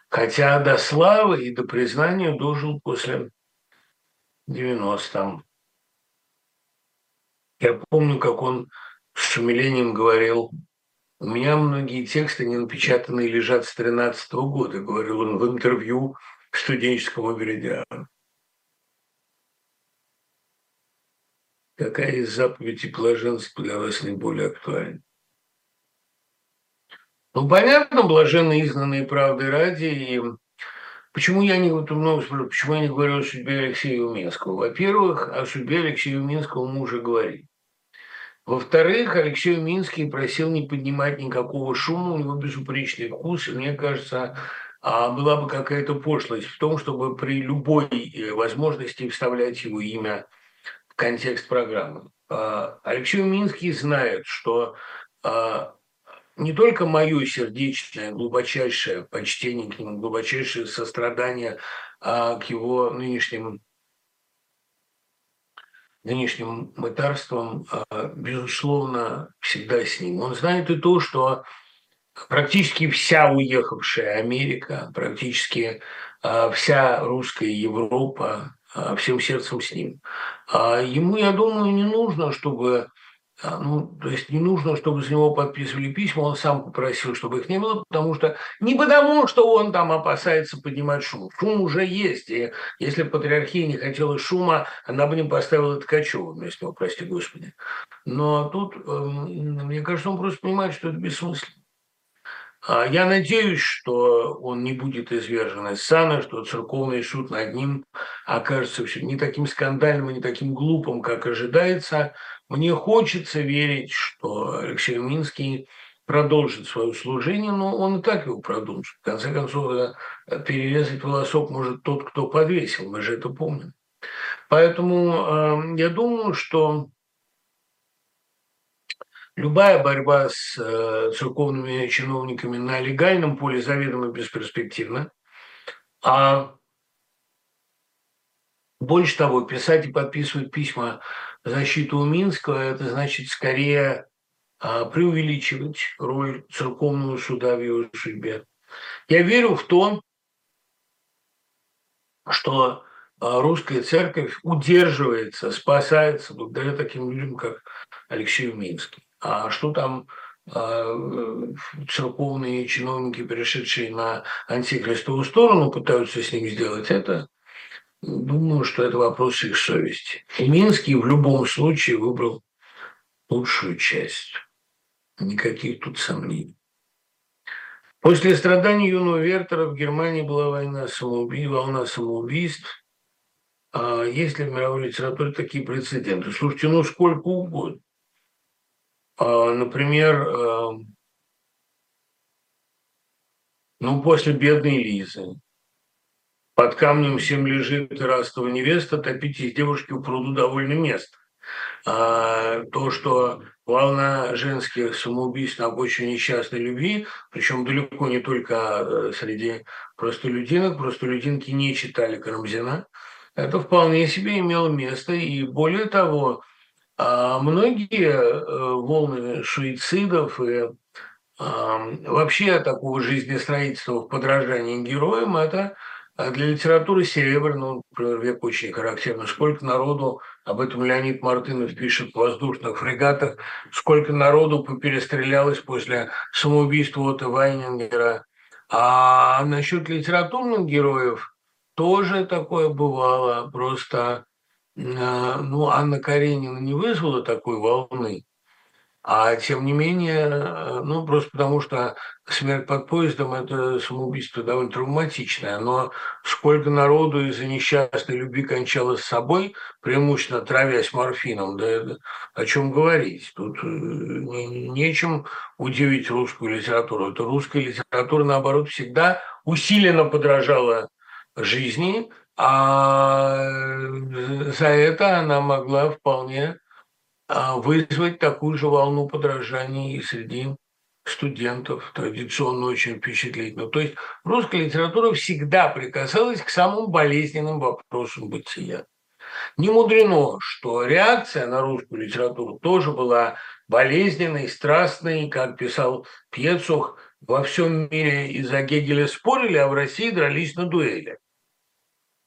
Хотя до славы и до признания дожил после 90 Я помню, как он с умилением говорил у меня многие тексты не напечатанные лежат с 13 года, говорил он в интервью студенческому меридиану. Какая из заповедей блаженства для вас наиболее актуальна? Ну, понятно, блаженные изгнанные правды ради. И почему я не, вот много спрашиваю, почему я не говорю о судьбе Алексея Уминского? Во-первых, о судьбе Алексея Уминского мы уже говорили. Во-вторых, Алексей Минский просил не поднимать никакого шума, у него безупречный вкус, и мне кажется, а, была бы какая-то пошлость в том, чтобы при любой э, возможности вставлять его имя в контекст программы. А, Алексей Минский знает, что а, не только мое сердечное, глубочайшее почтение к нему, глубочайшее сострадание к его нынешним нынешним мытарством, а, безусловно, всегда с ним. Он знает и то, что практически вся уехавшая Америка, практически а, вся русская Европа а, всем сердцем с ним. Ему, я думаю, не нужно, чтобы ну, то есть не нужно, чтобы за него подписывали письма, он сам попросил, чтобы их не было, потому что не потому, что он там опасается поднимать шум. Шум уже есть, и если патриархия не хотела шума, она бы не поставила Ткачева вместо него, прости господи. Но тут, эм, мне кажется, он просто понимает, что это бессмысленно. А я надеюсь, что он не будет извержен из сана, что церковный суд над ним окажется не таким скандальным и не таким глупым, как ожидается, мне хочется верить, что Алексей Минский продолжит свое служение, но он и так его продолжит. В конце концов, перерезать волосок может тот, кто подвесил, мы же это помним. Поэтому э, я думаю, что любая борьба с э, церковными чиновниками на легальном поле заведомо бесперспективна. А больше того, писать и подписывать письма защиту Минского, это значит скорее а, преувеличивать роль церковного суда в его судьбе. Я верю в то, что а, русская церковь удерживается, спасается благодаря таким людям, как Алексей Минский. А что там а, церковные чиновники, перешедшие на антихристовую сторону, пытаются с ним сделать, это Думаю, что это вопрос их совести. И Минский в любом случае выбрал лучшую часть. Никаких тут сомнений. После страданий юного Вертера в Германии была война самоубийств, волна самоубийств. А есть ли в мировой литературе такие прецеденты? Слушайте, ну сколько угодно. А, например, а, ну, после «Бедной Лизы». Под камнем всем лежит растова невеста, топитесь девушки в пруду довольно место. А, то, что волна женских самоубийств на очень несчастной любви, причем далеко не только э, среди простолюдинок, простолюдинки не читали Карамзина, это вполне себе имело место. И более того, а, многие э, волны суицидов и вообще такого жизнестроительства в подражании героям – это а для литературы серебряного, например, век очень характерно. Сколько народу, об этом Леонид Мартынов пишет в «Воздушных фрегатах», сколько народу поперестрелялось после самоубийства Отто Вайнингера. А насчет литературных героев тоже такое бывало. Просто а, ну, Анна Каренина не вызвала такой волны. А тем не менее, э, ну, просто потому что смерть под поездом – это самоубийство довольно травматичное. Но сколько народу из-за несчастной любви кончалось с собой, преимущественно травясь морфином, да о чем говорить? Тут э, нечем удивить русскую литературу. Это русская литература, наоборот, всегда усиленно подражала жизни, а э, за это она могла вполне вызвать такую же волну подражания и среди студентов, традиционно очень впечатлительно. То есть русская литература всегда прикасалась к самым болезненным вопросам бытия. Не мудрено, что реакция на русскую литературу тоже была болезненной, страстной, как писал Пьецух, во всем мире из-за Гегеля спорили, а в России дрались на дуэли.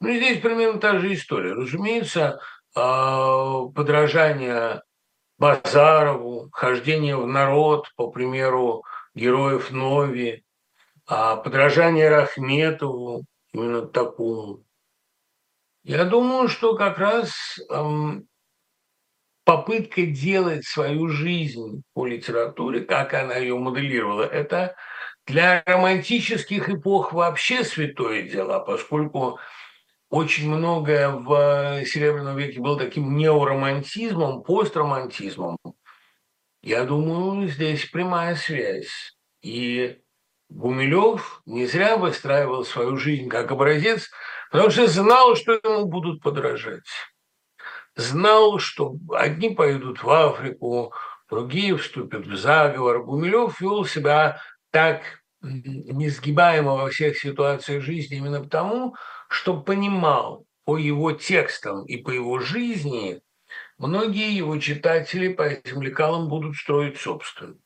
Ну, и здесь примерно та же история. Разумеется, а, подражание Базарову, хождение в народ, по примеру героев Нови, а подражание Рахметову, именно такому. Я думаю, что как раз попытка делать свою жизнь по литературе, как она ее моделировала, это для романтических эпох вообще святое дело, поскольку очень многое в Серебряном веке было таким неоромантизмом, постромантизмом. Я думаю, здесь прямая связь. И Гумилев не зря выстраивал свою жизнь как образец, потому что знал, что ему будут подражать. Знал, что одни поедут в Африку, другие вступят в заговор. Гумилев вел себя так несгибаемо во всех ситуациях жизни именно потому, что понимал по его текстам и по его жизни, многие его читатели по этим лекалам будут строить собственную.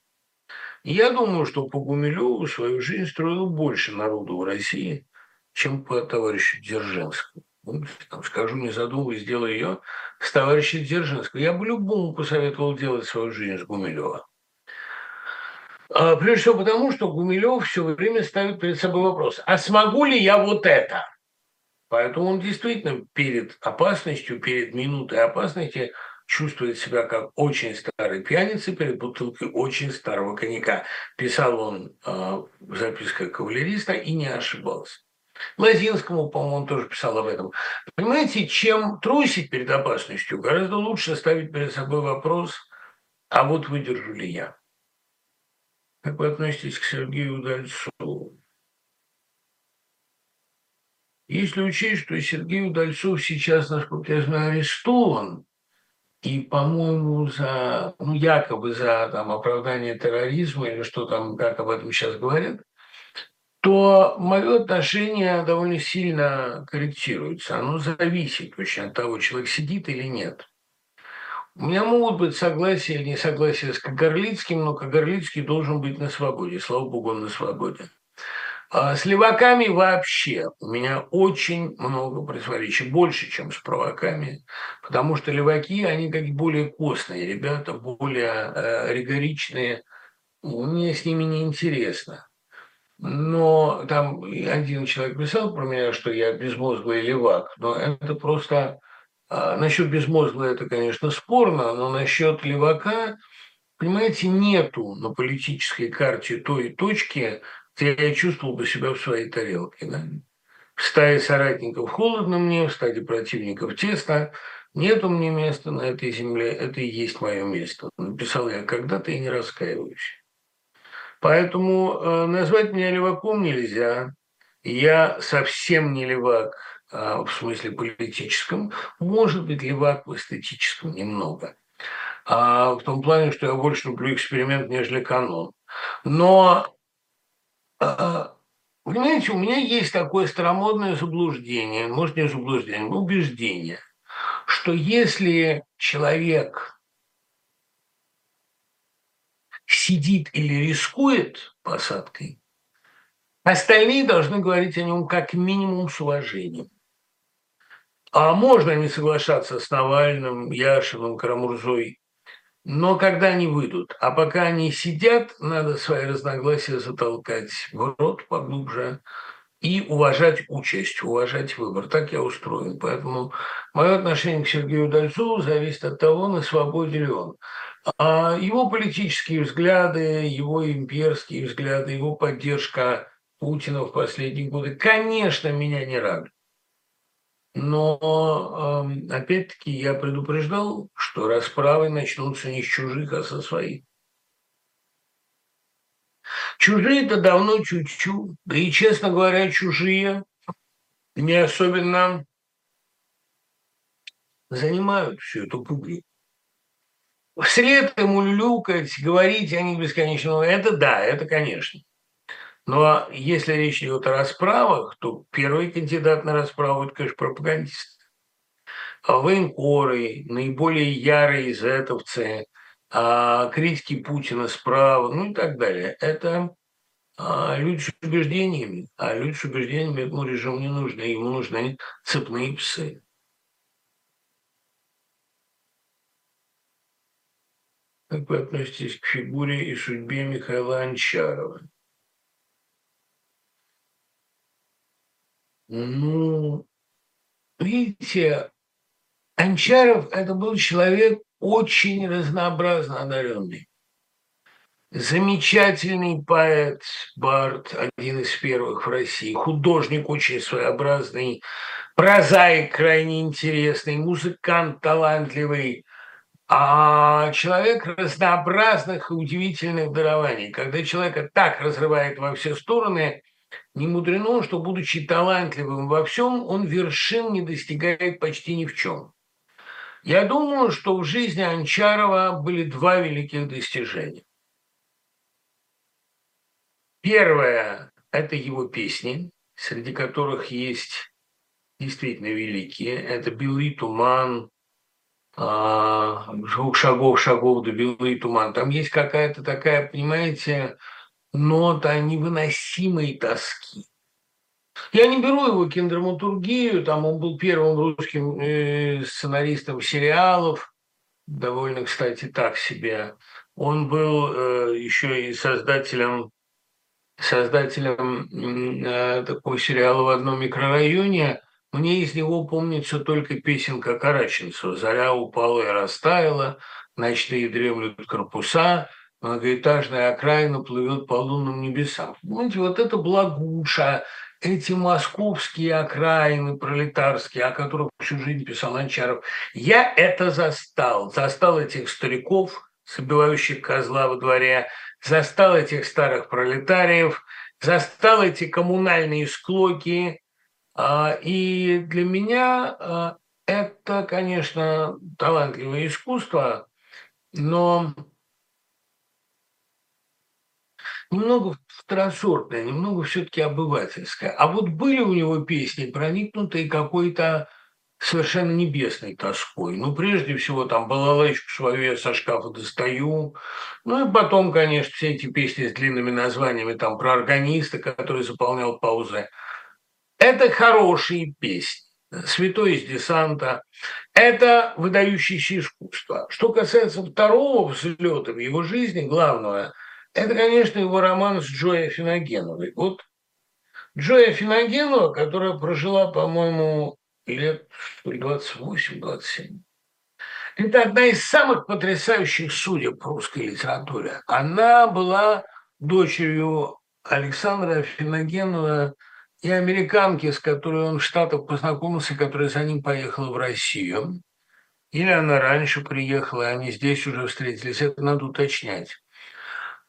Я думаю, что по Гумилеву свою жизнь строил больше народу в России, чем по товарищу Дзержинскому. Ну, там, скажу, не задумываясь, сделаю ее с товарищем Дзержинского. Я бы любому посоветовал делать свою жизнь с Гумилева. А, прежде всего потому, что Гумилев все время ставит перед собой вопрос, а смогу ли я вот это? Поэтому он действительно перед опасностью, перед минутой опасности чувствует себя как очень старый пьяница перед бутылкой очень старого коньяка. Писал он э, в записках кавалериста и не ошибался. Лазинскому, по-моему, он тоже писал об этом. Понимаете, чем трусить перед опасностью, гораздо лучше ставить перед собой вопрос, а вот выдержу ли я? Как вы относитесь к Сергею Удальцову? Если учесть, что Сергей Удальцов сейчас, насколько я знаю, арестован, и, по-моему, за, ну, якобы за там, оправдание терроризма или что там, как об этом сейчас говорят, то мое отношение довольно сильно корректируется. Оно зависит очень от того, человек сидит или нет. У меня могут быть согласия или несогласия с Кагарлицким, но Кагарлицкий должен быть на свободе. Слава богу, он на свободе. А с леваками вообще у меня очень много противоречий, больше, чем с праваками, потому что леваки, они как более костные ребята, более э, ригоричные, мне с ними не интересно. но там один человек писал про меня, что я безмозглый левак, но это просто... А, насчет безмозглого это, конечно, спорно, но насчет левака, понимаете, нету на политической карте той точки, я чувствовал бы себя в своей тарелке. Да? В стае соратников холодно мне, в стаде противников тесно, нету мне места на этой земле, это и есть мое место. Написал я когда-то и не раскаиваюсь. Поэтому э, назвать меня леваком нельзя. Я совсем не левак э, в смысле политическом. Может быть, левак в эстетическом немного. А в том плане, что я больше люблю эксперимент, нежели канон. Но, понимаете, у меня есть такое старомодное заблуждение, может, не заблуждение, но убеждение, что если человек сидит или рискует посадкой, остальные должны говорить о нем как минимум с уважением. А можно не соглашаться с Навальным, Яшиным, Карамурзой, но когда они выйдут, а пока они сидят, надо свои разногласия затолкать в рот поглубже и уважать участь, уважать выбор. Так я устроен. Поэтому мое отношение к Сергею Дальцову зависит от того, на свободе ли он. А его политические взгляды, его имперские взгляды, его поддержка Путина в последние годы, конечно, меня не радует. Но, эм, опять-таки, я предупреждал, что расправы начнутся не с чужих, а со своих. Чужие-то давно чуть-чуть, да и, честно говоря, чужие не особенно занимают всю эту публику. Вслед ему люлюкать, говорить о них бесконечно, это да, это конечно. Но если речь идет о расправах, то первый кандидат на расправу – это, конечно, пропагандист. А военкоры, наиболее ярые зетовцы, а критики Путина справа, ну и так далее. Это а, люди с убеждениями. А люди с убеждениями этому режиму не нужны. Ему нужны цепные псы. Как вы относитесь к фигуре и судьбе Михаила Анчарова? Ну, видите, Анчаров – это был человек очень разнообразно одаренный. Замечательный поэт Барт, один из первых в России, художник очень своеобразный, прозаик крайне интересный, музыкант талантливый, а человек разнообразных и удивительных дарований. Когда человека так разрывает во все стороны, не мудрено, что, будучи талантливым во всем, он вершин не достигает почти ни в чем. Я думаю, что в жизни Анчарова были два великих достижения. Первое – это его песни, среди которых есть действительно великие. Это «Белый туман», а, двух шагов, шагов до белый туман. Там есть какая-то такая, понимаете, нота невыносимой тоски. Я не беру его киндраматургию, там он был первым русским э, сценаристом сериалов, довольно, кстати, так себе. Он был э, еще и создателем создателем э, такого сериала в одном микрорайоне – мне из него помнится только песенка Караченцева «Заря упала и растаяла, ночные дремлют корпуса, многоэтажная окраина плывет по лунным небесам». Понимаете, вот это благуша, эти московские окраины пролетарские, о которых всю жизнь писал Анчаров, я это застал. Застал этих стариков, собивающих козла во дворе, застал этих старых пролетариев, застал эти коммунальные склоки, а, и для меня а, это, конечно, талантливое искусство, но немного второсортное, немного все-таки обывательское. А вот были у него песни, проникнутые какой-то совершенно небесной тоской. Ну, прежде всего, там «Балалайку свою я со шкафа достаю». Ну, и потом, конечно, все эти песни с длинными названиями, там, про органиста, который заполнял паузы – это хорошие песни. «Святой из десанта» – это выдающееся искусство. Что касается второго взлета в его жизни, главного, Это, конечно, его роман с Джоей Финогеновой. Вот Джоя Финогенова, которая прожила, по-моему, лет 28-27, это одна из самых потрясающих судеб русской литературе. Она была дочерью Александра Финогенова и американки, с которой он в Штатах познакомился, которая за ним поехала в Россию. Или она раньше приехала, и они здесь уже встретились. Это надо уточнять.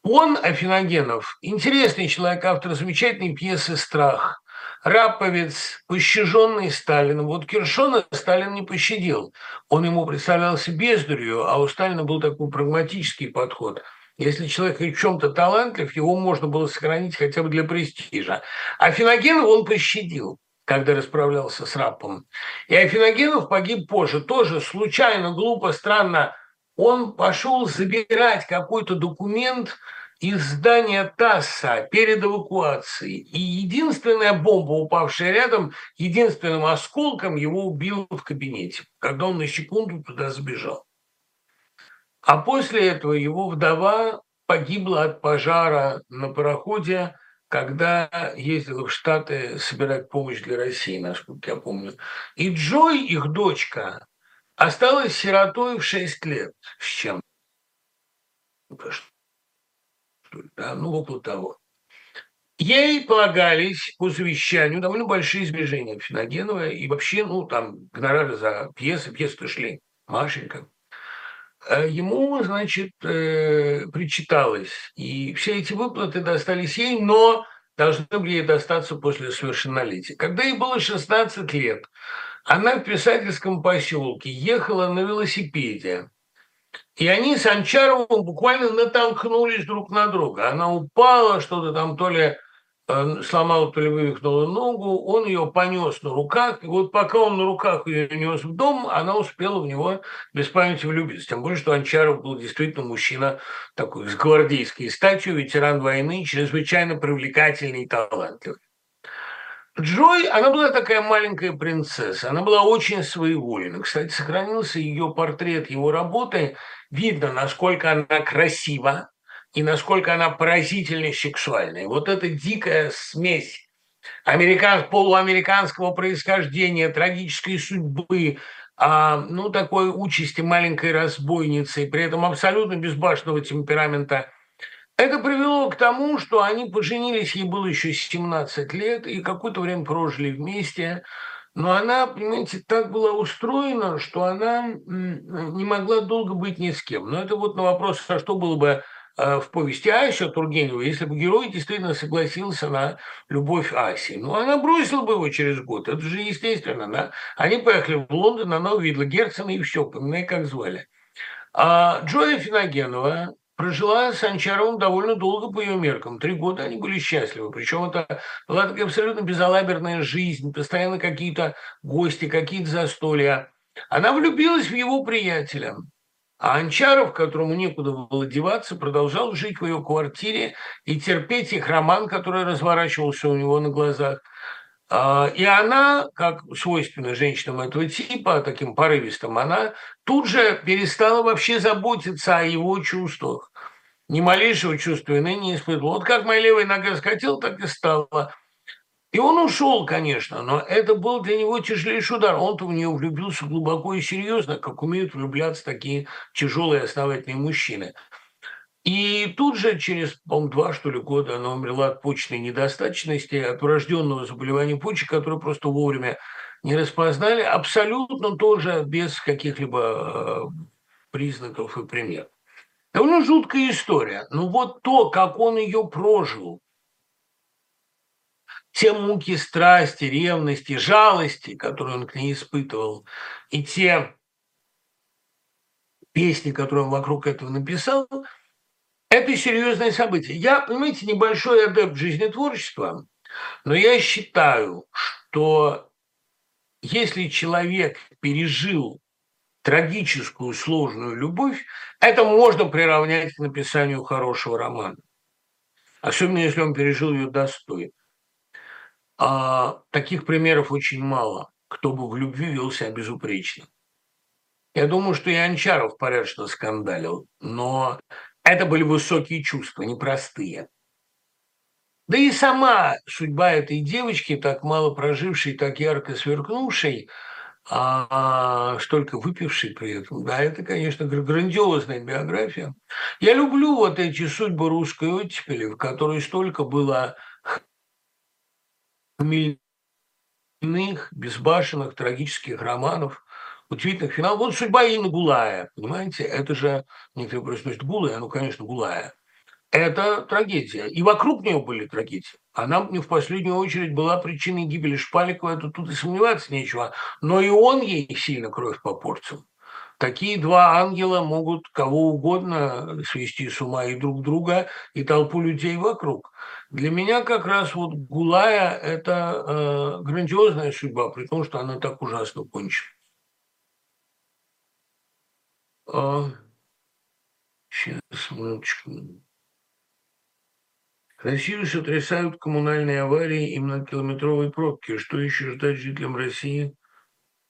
Он, Афиногенов, интересный человек, автор замечательной пьесы «Страх», Раповец, пощаженный Сталином. Вот Киршона Сталин не пощадил. Он ему представлялся бездурью, а у Сталина был такой прагматический подход. Если человек в чем-то талантлив, его можно было сохранить хотя бы для престижа. А Финогенов он пощадил когда расправлялся с Рапом. И Афиногенов погиб позже, тоже случайно, глупо, странно. Он пошел забирать какой-то документ из здания ТАССа перед эвакуацией. И единственная бомба, упавшая рядом, единственным осколком его убило в кабинете, когда он на секунду туда сбежал. А после этого его вдова погибла от пожара на пароходе, когда ездила в Штаты собирать помощь для России, насколько я помню. И Джой, их дочка, осталась сиротой в 6 лет с чем да, ну, около того. Ей полагались по завещанию довольно большие сбережения Финогенова и вообще, ну, там, гонорары за пьесы, пьесы шли, Машенька. Э, ему, значит, э, причиталось, и все эти выплаты достались ей, но должны были ей достаться после совершеннолетия. Когда ей было 16 лет, она в писательском поселке ехала на велосипеде и они с Анчаровым буквально натолкнулись друг на друга. Она упала, что-то там то ли э, сломала, то ли вывихнула ногу, он ее понес на руках, и вот пока он на руках ее нес в дом, она успела в него без памяти влюбиться. Тем более, что Анчаров был действительно мужчина такой с гвардейской статью, ветеран войны, чрезвычайно привлекательный и талантливый. Джой, она была такая маленькая принцесса, она была очень своевольна. Кстати, сохранился ее портрет, его работы. Видно, насколько она красива и насколько она поразительно сексуальная. Вот эта дикая смесь американ, полуамериканского происхождения, трагической судьбы, а, ну, такой участи маленькой разбойницы, при этом абсолютно безбашенного темперамента это привело к тому, что они поженились, ей было еще 17 лет, и какое-то время прожили вместе. Но она, понимаете, так была устроена, что она не могла долго быть ни с кем. Но это вот на вопрос, а что было бы э, в повести Ася Тургенева, если бы герой действительно согласился на любовь Аси. Ну, она бросила бы его через год, это же естественно. Да? Они поехали в Лондон, она увидела Герцена и все, поминай, как звали. А Джоя Финогенова, прожила с Анчаровым довольно долго по ее меркам. Три года они были счастливы. Причем это была такая абсолютно безалаберная жизнь, постоянно какие-то гости, какие-то застолья. Она влюбилась в его приятеля. А Анчаров, которому некуда было деваться, продолжал жить в ее квартире и терпеть их роман, который разворачивался у него на глазах – и она, как свойственно женщинам этого типа, таким порывистым, она тут же перестала вообще заботиться о его чувствах. Ни малейшего чувства вины не испытывала. Вот как моя левая нога скатила, так и стала. И он ушел, конечно, но это был для него тяжелейший удар. Он-то в нее влюбился глубоко и серьезно, как умеют влюбляться такие тяжелые основательные мужчины. И тут же, через, по два, что ли, года она умерла от почечной недостаточности, от врожденного заболевания почек, которое просто вовремя не распознали, абсолютно тоже без каких-либо э, признаков и примеров. Довольно жуткая история. Но вот то, как он ее прожил, те муки страсти, ревности, жалости, которые он к ней испытывал, и те песни, которые он вокруг этого написал – это серьезное событие. Я, понимаете, небольшой адепт жизнетворчества, но я считаю, что если человек пережил трагическую сложную любовь, это можно приравнять к написанию хорошего романа. Особенно, если он пережил ее достойно. А таких примеров очень мало, кто бы в любви вел себя безупречно. Я думаю, что и Анчаров порядочно скандалил, но Это были высокие чувства, непростые. Да и сама судьба этой девочки, так мало прожившей, так ярко сверкнувшей, а, столько выпившей при этом, да, это, конечно, грандиозная биография. Я люблю вот эти судьбы русской оттепели, в которой столько было хмельных, безбашенных, трагических романов, удивительных финалов. Вот судьба Инны Гулая, понимаете, это же, некоторые просят, Гулая, ну, конечно, Гулая – это трагедия. И вокруг нее были трагедии. Она не в последнюю очередь была причиной гибели Шпаликова, это тут и сомневаться нечего. Но и он ей сильно кровь попортил. Такие два ангела могут кого угодно свести с ума и друг друга, и толпу людей вокруг. Для меня как раз вот Гулая – это э, грандиозная судьба, при том, что она так ужасно кончена. А, сейчас, минуточку. Россию сотрясают коммунальные аварии и многокилометровые пробки. Что еще ждать жителям России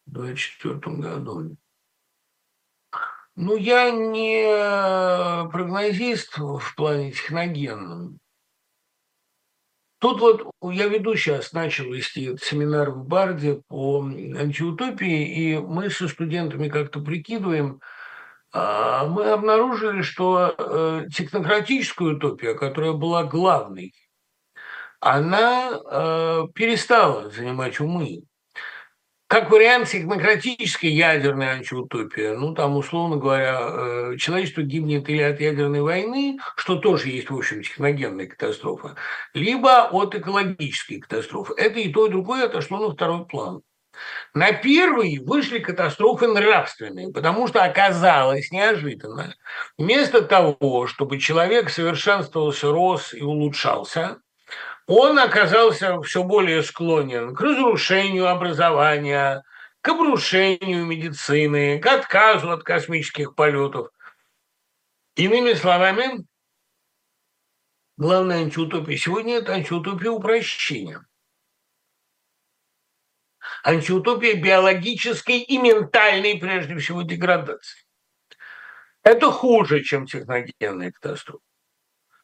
в 2024 году? Ну, я не прогнозист в плане техногенном. Тут вот я веду сейчас, начал вести семинар в Барде по антиутопии, и мы со студентами как-то прикидываем – мы обнаружили, что э, технократическая утопия, которая была главной, она э, перестала занимать умы. Как вариант технократической ядерной антиутопия, ну, там, условно говоря, э, человечество гибнет или от ядерной войны, что тоже есть, в общем, техногенная катастрофа, либо от экологической катастрофы. Это и то, и другое отошло на второй план. На первый вышли катастрофы нравственные, потому что оказалось неожиданно, вместо того, чтобы человек совершенствовался, рос и улучшался, он оказался все более склонен к разрушению образования, к обрушению медицины, к отказу от космических полетов. Иными словами, главная антиутопия сегодня – это антиутопия упрощения – антиутопия биологической и ментальной, прежде всего, деградации. Это хуже, чем техногенная катастрофа.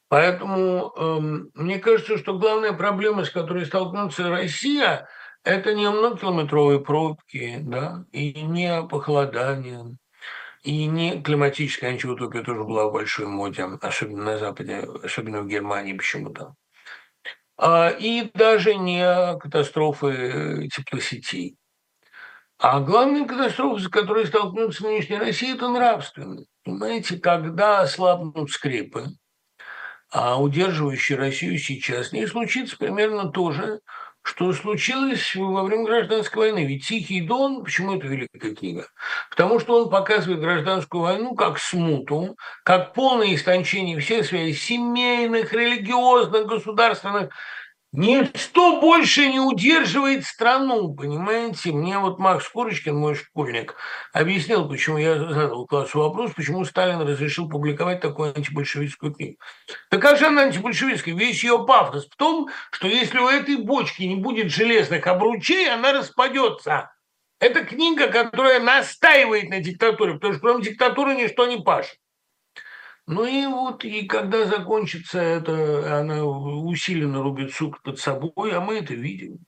Поэтому э, мне кажется, что главная проблема, с которой столкнется Россия, это не многокилометровые пробки, да, и не похолодание, и не климатическая антиутопия тоже была в большой моде, особенно на Западе, особенно в Германии почему-то. А, и даже не катастрофы теплосетей. А главная катастрофа, с которой столкнется нынешняя Россия, это нравственная. Понимаете, когда ослабнут скрепы, а удерживающие Россию сейчас, не случится примерно то же, что случилось во время гражданской войны. Ведь «Тихий Дон», почему это великая книга? Потому что он показывает гражданскую войну как смуту, как полное истончение всех связей семейных, религиозных, государственных, Ничто больше не удерживает страну, понимаете? Мне вот Макс Курочкин, мой школьник, объяснил, почему я задал классу вопрос, почему Сталин разрешил публиковать такую антибольшевистскую книгу. Так а же она антибольшевистская? Весь ее пафос в том, что если у этой бочки не будет железных обручей, она распадется. Это книга, которая настаивает на диктатуре, потому что кроме диктатуры ничто не пашет. Ну и вот, и когда закончится это, она усиленно рубит сук под собой, а мы это видим.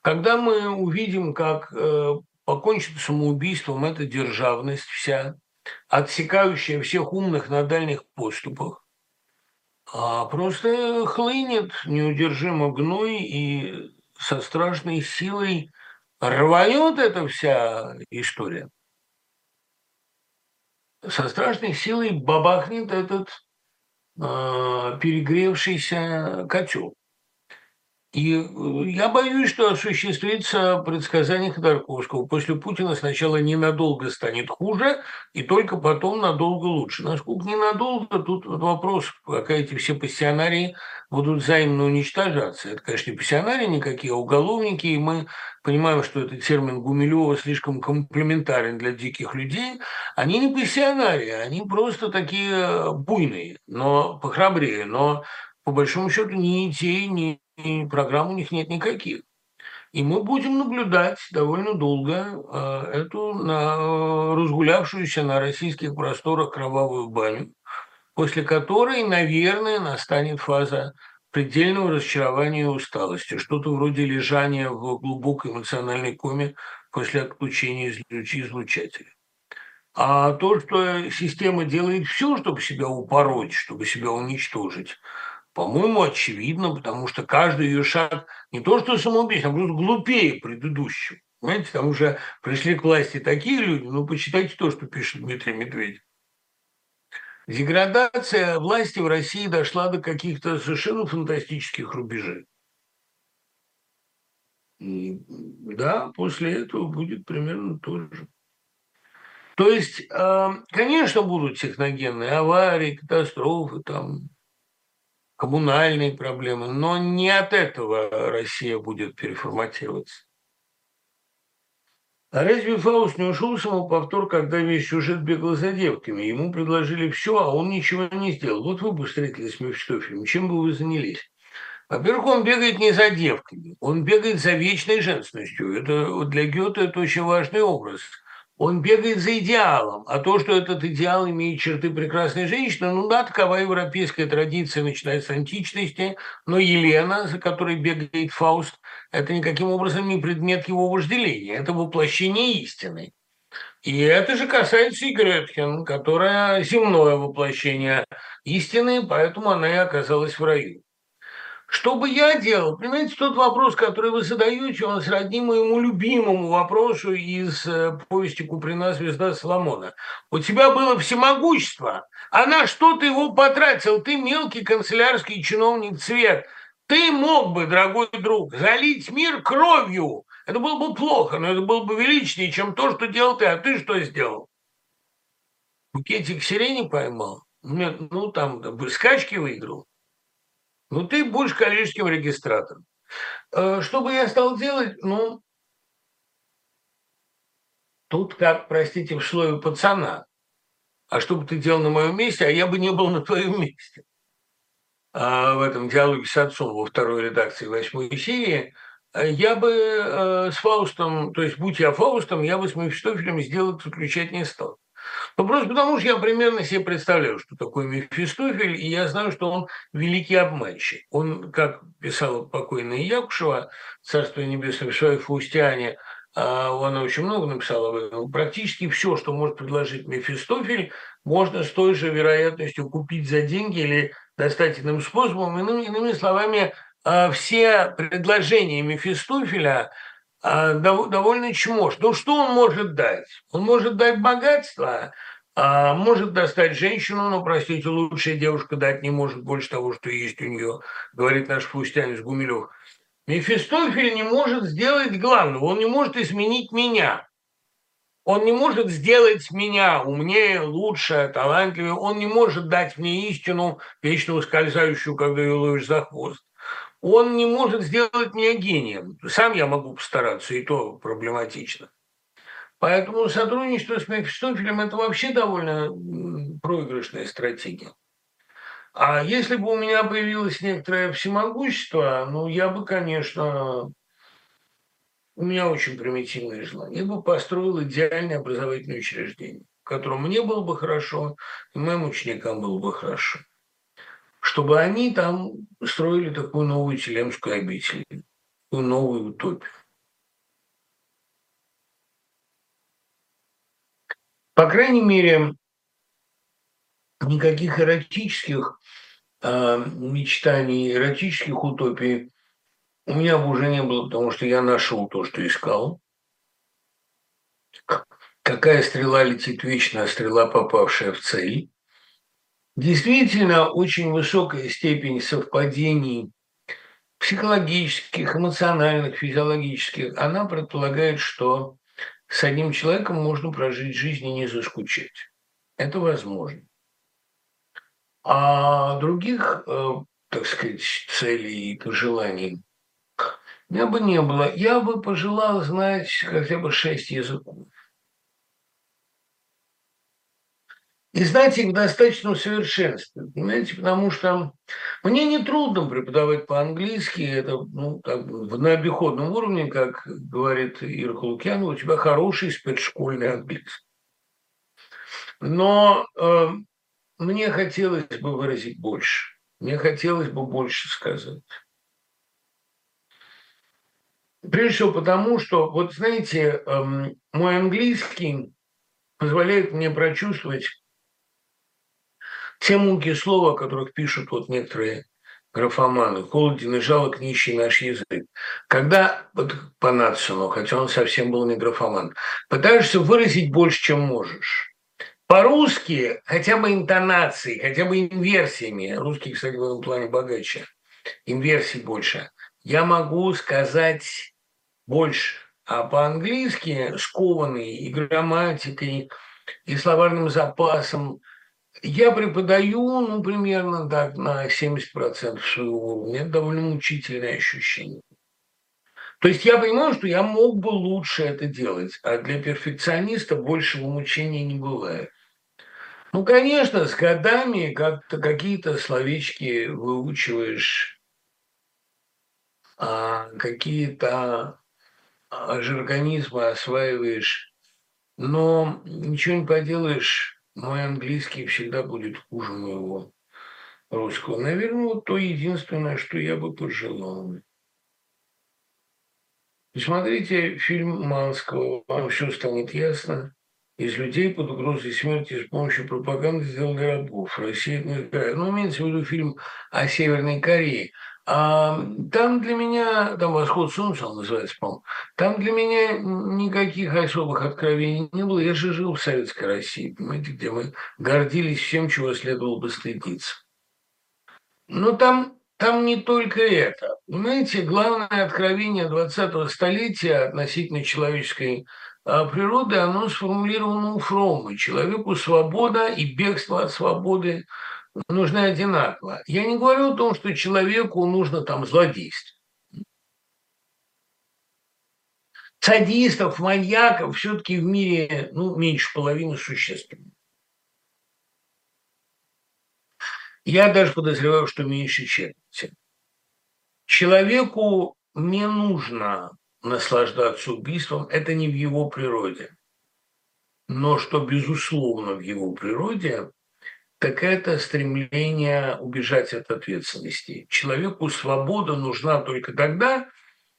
Когда мы увидим, как э, покончит самоубийством эта державность вся, отсекающая всех умных на дальних поступах, а просто хлынет неудержимо гной и со страшной силой рванет эта вся история со страшной силой бабахнет этот э, перегревшийся котел. И э, я боюсь, что осуществится предсказание Ходорковского. После Путина сначала ненадолго станет хуже, и только потом надолго лучше. Насколько ненадолго, тут вопрос, пока эти все пассионарии будут взаимно уничтожаться. Это, конечно, не пассионарии никакие, а уголовники, и мы понимаем, что этот термин Гумилева слишком комплементарен для диких людей. Они не пассионарии, они просто такие буйные, но похрабрее, но по большому счету ни идей, ни программ у них нет никаких. И мы будем наблюдать довольно долго э, эту на, разгулявшуюся на российских просторах кровавую баню, после которой, наверное, настанет фаза предельного разочарования и усталости, что-то вроде лежания в глубокой эмоциональной коме после отключения излучателя. А то, что система делает все, чтобы себя упороть, чтобы себя уничтожить, по-моему, очевидно, потому что каждый ее шаг не то что самоубийство, а просто глупее предыдущего. Понимаете, там уже пришли к власти такие люди, ну, почитайте то, что пишет Дмитрий Медведев. Деградация власти в России дошла до каких-то совершенно фантастических рубежей. И, да, после этого будет примерно то же. То есть, э, конечно, будут техногенные аварии, катастрофы, там, коммунальные проблемы, но не от этого Россия будет переформатироваться. А разве Фауст не ушел в повтор, когда весь сюжет бегал за девками? Ему предложили все, а он ничего не сделал. Вот вы бы встретились с Мефистофелем, чем бы вы занялись? Во-первых, он бегает не за девками, он бегает за вечной женственностью. Это для Гёте это очень важный образ – он бегает за идеалом, а то, что этот идеал имеет черты прекрасной женщины, ну да, такова европейская традиция, начиная с античности, но Елена, за которой бегает Фауст, это никаким образом не предмет его вожделения, это воплощение истины. И это же касается и Гретхен, которая земное воплощение истины, поэтому она и оказалась в раю. Что бы я делал? Понимаете, тот вопрос, который вы задаете, он сродни моему любимому вопросу из э, повести Куприна «Звезда Соломона». У тебя было всемогущество, а на что ты его потратил? Ты мелкий канцелярский чиновник цвет. Ты мог бы, дорогой друг, залить мир кровью. Это было бы плохо, но это было бы величнее, чем то, что делал ты. А ты что сделал? Букетик сирени поймал? Ну, там, скачки выиграл. Ну, ты будешь коллежским регистратором. Э, что бы я стал делать? Ну, тут как, простите, в слове пацана. А что бы ты делал на моем месте, а я бы не был на твоем месте. А в этом диалоге с отцом во второй редакции восьмой серии я бы э, с Фаустом, то есть будь я Фаустом, я бы с Мефистофелем сделать заключать не стал. Ну, просто потому что я примерно себе представляю, что такое Мефистофель, и я знаю, что он великий обманщик. Он, как писала покойная Якушева, Царство Небесное, в своей Фаустиане, она очень много написала об этом. Практически все, что может предложить Мефистофель, можно с той же вероятностью купить за деньги или достать иным способом. Иными, иными словами, а, все предложения Мефистофеля – а, довольно чмош. Ну, что он может дать? Он может дать богатство, а может достать женщину, но, простите, лучшая девушка дать не может больше того, что есть у нее, говорит наш фустянец Гумилев. Мефистофель не может сделать главного, он не может изменить меня. Он не может сделать меня умнее, лучше, талантливее. Он не может дать мне истину, вечно ускользающую, когда ее ловишь за хвост он не может сделать меня гением. Сам я могу постараться, и то проблематично. Поэтому сотрудничество с Мефистофелем – это вообще довольно проигрышная стратегия. А если бы у меня появилось некоторое всемогущество, ну, я бы, конечно, у меня очень примитивное желание, я бы построил идеальное образовательное учреждение, в котором мне было бы хорошо, и моим ученикам было бы хорошо чтобы они там строили такую новую Телемскую обитель, такую новую утопию. По крайней мере, никаких эротических э, мечтаний, эротических утопий у меня бы уже не было, потому что я нашел то, что искал. Какая стрела летит вечно, а стрела, попавшая в цель. Действительно, очень высокая степень совпадений психологических, эмоциональных, физиологических, она предполагает, что с одним человеком можно прожить жизнь и не заскучать. Это возможно. А других, э, так сказать, целей и пожеланий у меня бы не было. Я бы пожелал знать хотя бы шесть языков. И знать их в достаточном понимаете, потому что мне не трудно преподавать по-английски, это ну, как бы на обиходном уровне, как говорит Ира Халукянова, у тебя хороший спецшкольный английский. Но э, мне хотелось бы выразить больше. Мне хотелось бы больше сказать. Прежде всего потому, что, вот знаете, эм, мой английский позволяет мне прочувствовать те муки слова, о которых пишут вот некоторые графоманы. Холоден и жалок нищий наш язык. Когда, вот по Натсону, хотя он совсем был не графоман, пытаешься выразить больше, чем можешь. По-русски хотя бы интонацией, хотя бы инверсиями, русский, кстати, в этом плане богаче, инверсий больше, я могу сказать больше. А по-английски скованный и грамматикой, и словарным запасом я преподаю, ну, примерно так, на 70% своего уровня. Это довольно мучительное ощущение. То есть я понимаю, что я мог бы лучше это делать, а для перфекциониста большего мучения не бывает. Ну, конечно, с годами как-то какие-то словечки выучиваешь, а какие-то а, жаргонизмы осваиваешь, но ничего не поделаешь, мой английский всегда будет хуже моего русского. Наверное, вот то единственное, что я бы пожелал. Посмотрите фильм Манского, вам все станет ясно из людей под угрозой смерти с помощью пропаганды сделали рабов. Россия, ну, имеется в виду фильм о Северной Корее. Там для меня, там «Восход солнца» он называется, по-моему, там для меня никаких особых откровений не было. Я же жил в Советской России, понимаете, где мы гордились всем, чего следовало бы стыдиться. Но там, там не только это. Понимаете, главное откровение 20-го столетия относительно человеческой а природы, оно сформулировано у Фрома. Человеку свобода и бегство от свободы нужны одинаково. Я не говорю о том, что человеку нужно там злодейство. Садистов, маньяков все-таки в мире ну, меньше половины существенно. Я даже подозреваю, что меньше четверти. Человеку не нужно наслаждаться убийством, это не в его природе. Но что, безусловно, в его природе, так это стремление убежать от ответственности. Человеку свобода нужна только тогда,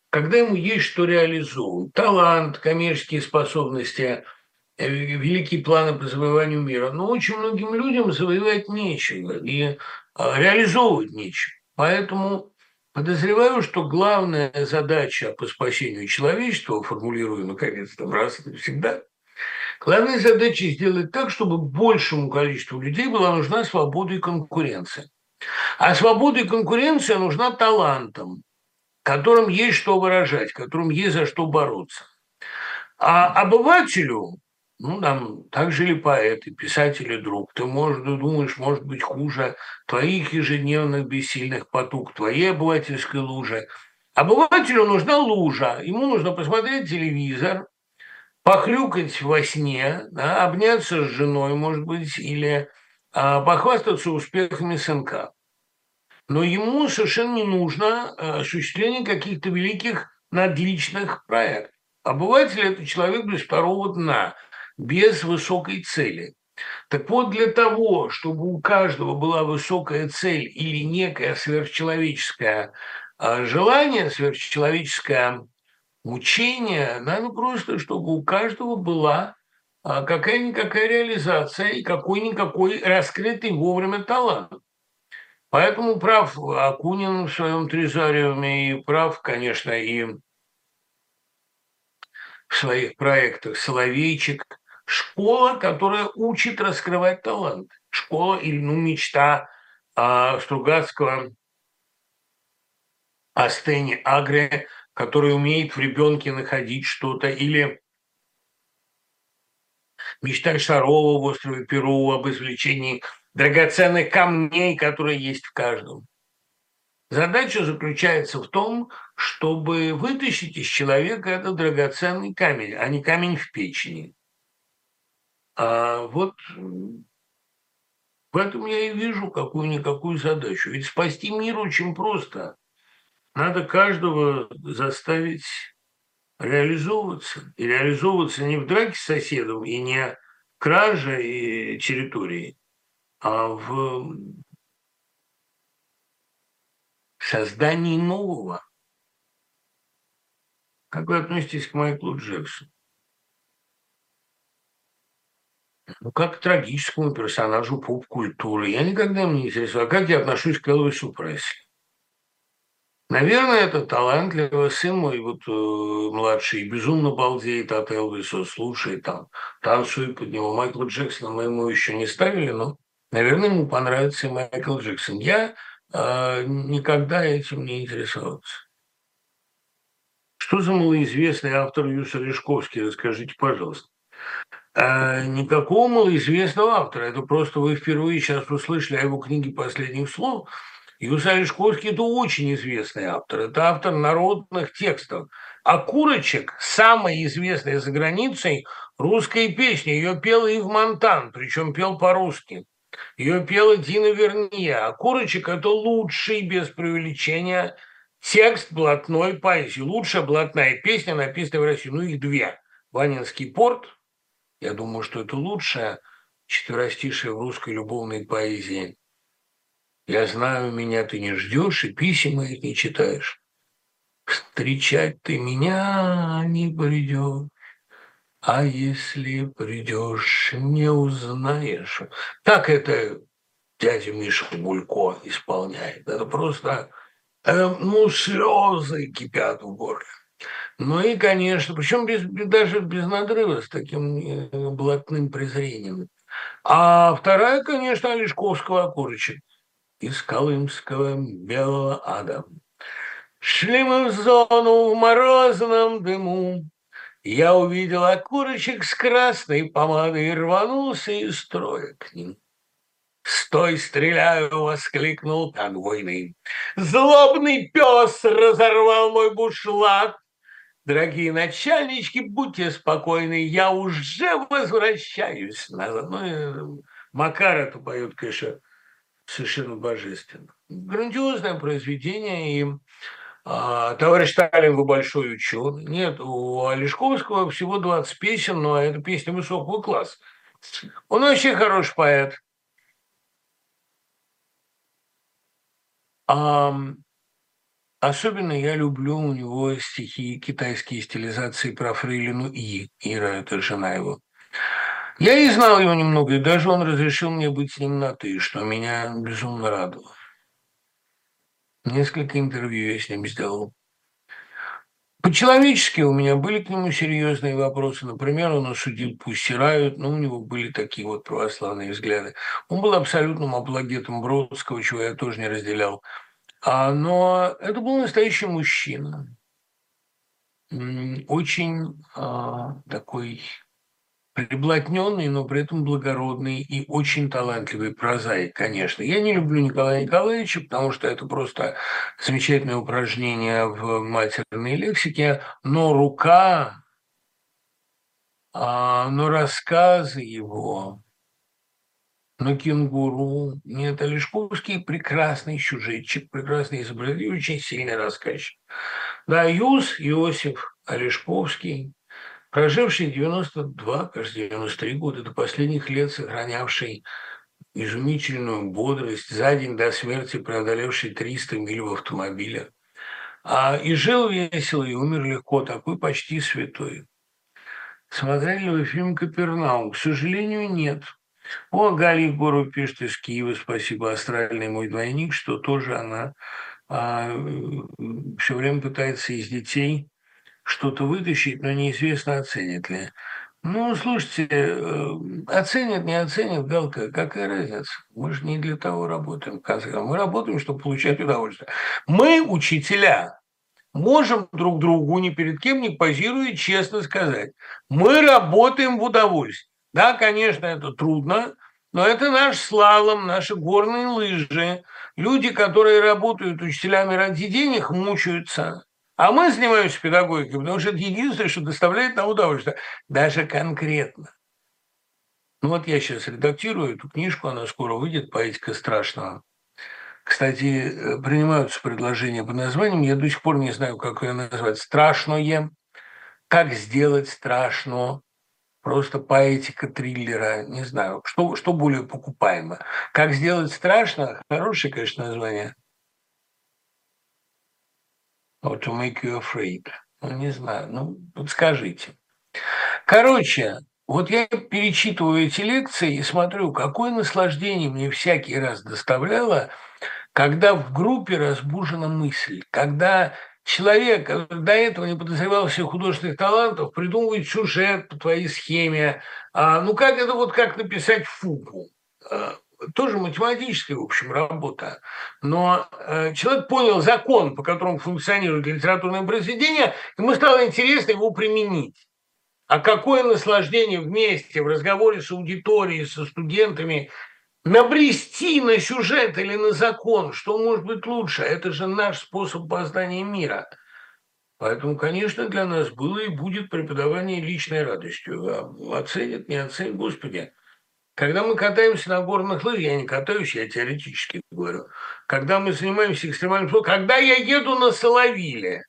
когда ему есть что реализовывать. Талант, коммерческие способности, э, великие планы по завоеванию мира. Но очень многим людям завоевать нечего и а, реализовывать нечего. Поэтому Подозреваю, что главная задача по спасению человечества, формулирую наконец-то раз и всегда, главная задача сделать так, чтобы большему количеству людей была нужна свобода и конкуренция. А свобода и конкуренция нужна талантам, которым есть что выражать, которым есть за что бороться. А обывателю ну, там так жили поэты, писатели друг. Ты, может, думаешь, может быть хуже твоих ежедневных бессильных потуг, твоей обывательской лужи. Обывателю нужна лужа, ему нужно посмотреть телевизор, похрюкать во сне, да, обняться с женой, может быть, или а, похвастаться успехами сынка. Но ему совершенно не нужно а, осуществление каких-то великих надличных проектов. Обыватель – это человек без второго дна – без высокой цели. Так вот, для того, чтобы у каждого была высокая цель или некое сверхчеловеческое а, желание, сверхчеловеческое мучение, надо просто, чтобы у каждого была а, какая-никакая реализация и какой-никакой раскрытый вовремя талант. Поэтому прав Акунин в своем трезариуме и прав, конечно, и в своих проектах Соловейчик – школа, которая учит раскрывать талант. Школа или ну, мечта а, Стругацкого о Стене Агре, который умеет в ребенке находить что-то, или мечта Шарова в острове Перу об извлечении драгоценных камней, которые есть в каждом. Задача заключается в том, чтобы вытащить из человека этот драгоценный камень, а не камень в печени. А вот в этом я и вижу какую-никакую задачу. Ведь спасти мир очень просто. Надо каждого заставить реализовываться. И реализовываться не в драке с соседом, и не краже и территории, а в создании нового. Как вы относитесь к Майклу Джексону? Ну, как к трагическому персонажу поп-культуры. Я никогда не интересовал. А как я отношусь к Элвису Пресли? Наверное, это талантливый сын мой, вот э, младший, безумно балдеет от Элвиса, слушает там, танцует под него. Майкла Джексона мы ему еще не ставили, но, наверное, ему понравится и Майкл Джексон. Я э, никогда этим не интересовался. Что за малоизвестный автор Юса Лешковский? Расскажите, пожалуйста. А, никакого малоизвестного автора. Это просто вы впервые сейчас услышали о его книге «Последних слов», Юсаль Олешковский – это очень известный автор. Это автор народных текстов. А Курочек – самая известная за границей русская песня. Ее пел Ив Монтан, причем пел по-русски. Ее пела Дина Верния. А Курочек – это лучший, без преувеличения, текст блатной поэзии. Лучшая блатная песня, написанная в России. Ну, их две. «Ванинский порт». Я думаю, что это лучшая четверостишая в русской любовной поэзии. Я знаю, меня ты не ждешь и писем моих не читаешь. Встречать ты меня не придешь, а если придешь, не узнаешь. Так это дядя Миша Булько исполняет. Это просто, э, ну, слезы кипят в горле. Ну и, конечно, причем без, даже без надрыва, с таким э, блатным презрением. А вторая, конечно, Олешковского окурочек из Колымского белого ада. Шли мы в зону в морозном дыму, я увидел окурочек с красной помадой и рванулся из строя к ним. «Стой, стреляю!» — воскликнул конвойный. «Злобный пес разорвал мой бушлат!» Дорогие начальнички, будьте спокойны, я уже возвращаюсь. Ну, Макар это поет, конечно, совершенно божественно. Грандиозное произведение, и а, товарищ Сталин, вы большой ученый. Нет, у Олешковского всего 20 песен, но это песня высокого класса. Он вообще хороший поэт. А, особенно я люблю у него стихи, китайские стилизации про Фрейлину И. Ира – это жена его. Я и знал его немного, и даже он разрешил мне быть с ним на «ты», что меня безумно радовало. Несколько интервью я с ним сделал. По-человечески у меня были к нему серьезные вопросы. Например, он осудил «Пусть рают», но у него были такие вот православные взгляды. Он был абсолютным апологетом Бродского, чего я тоже не разделял. А, но это был настоящий мужчина. Очень а, такой приблотненный, но при этом благородный и очень талантливый прозаик, конечно. Я не люблю Николая Николаевича, потому что это просто замечательное упражнение в матерной лексике, но рука, а, но рассказы его, но кенгуру, нет, Олешковский прекрасный сюжетчик, прекрасный изобретатель, очень сильный рассказчик. Да, Юс, Иосиф Олешковский, проживший 92, кажется, 93 года, до последних лет сохранявший изумительную бодрость, за день до смерти преодолевший 300 миль в автомобиле. А и жил весело, и умер легко, такой почти святой. Смотрели вы фильм «Капернаум»? К сожалению, нет. О, Галя Егорова пишет из Киева, спасибо, астральный мой двойник, что тоже она а, все время пытается из детей что-то вытащить, но неизвестно, оценит ли. Ну, слушайте, э, оценят, не оценят, Галка, какая разница? Мы же не для того работаем, Мы работаем, чтобы получать удовольствие. Мы, учителя, можем друг другу ни перед кем не позируя честно сказать. Мы работаем в удовольствие. Да, конечно, это трудно, но это наш слалом, наши горные лыжи. Люди, которые работают учителями ради денег, мучаются. А мы занимаемся педагогикой, потому что это единственное, что доставляет нам удовольствие, даже конкретно. Ну вот я сейчас редактирую эту книжку, она скоро выйдет, «Поэтика страшного». Кстати, э, принимаются предложения по названиям, я до сих пор не знаю, как ее назвать. «Страшное», «Как сделать страшно», просто поэтика триллера, не знаю, что, что более покупаемо. «Как сделать страшно» – хорошее, конечно, название. How to make you afraid. Ну, не знаю, ну, подскажите. Короче, вот я перечитываю эти лекции и смотрю, какое наслаждение мне всякий раз доставляло, когда в группе разбужена мысль, когда человек, до этого не подозревал всех художественных талантов, придумывает сюжет по твоей схеме. А, ну, как это вот как написать фугу? Тоже математическая, в общем, работа. Но э, человек понял закон, по которому функционирует литературное произведение, ему стало интересно его применить. А какое наслаждение вместе в разговоре с аудиторией, со студентами, набрести на сюжет или на закон, что может быть лучше. Это же наш способ познания мира. Поэтому, конечно, для нас было и будет преподавание личной радостью. А оценят, не оценят, Господи. Когда мы катаемся на горных лыжах, я не катаюсь, я теоретически говорю, когда мы занимаемся экстремальным спортом, когда я еду на Соловиле,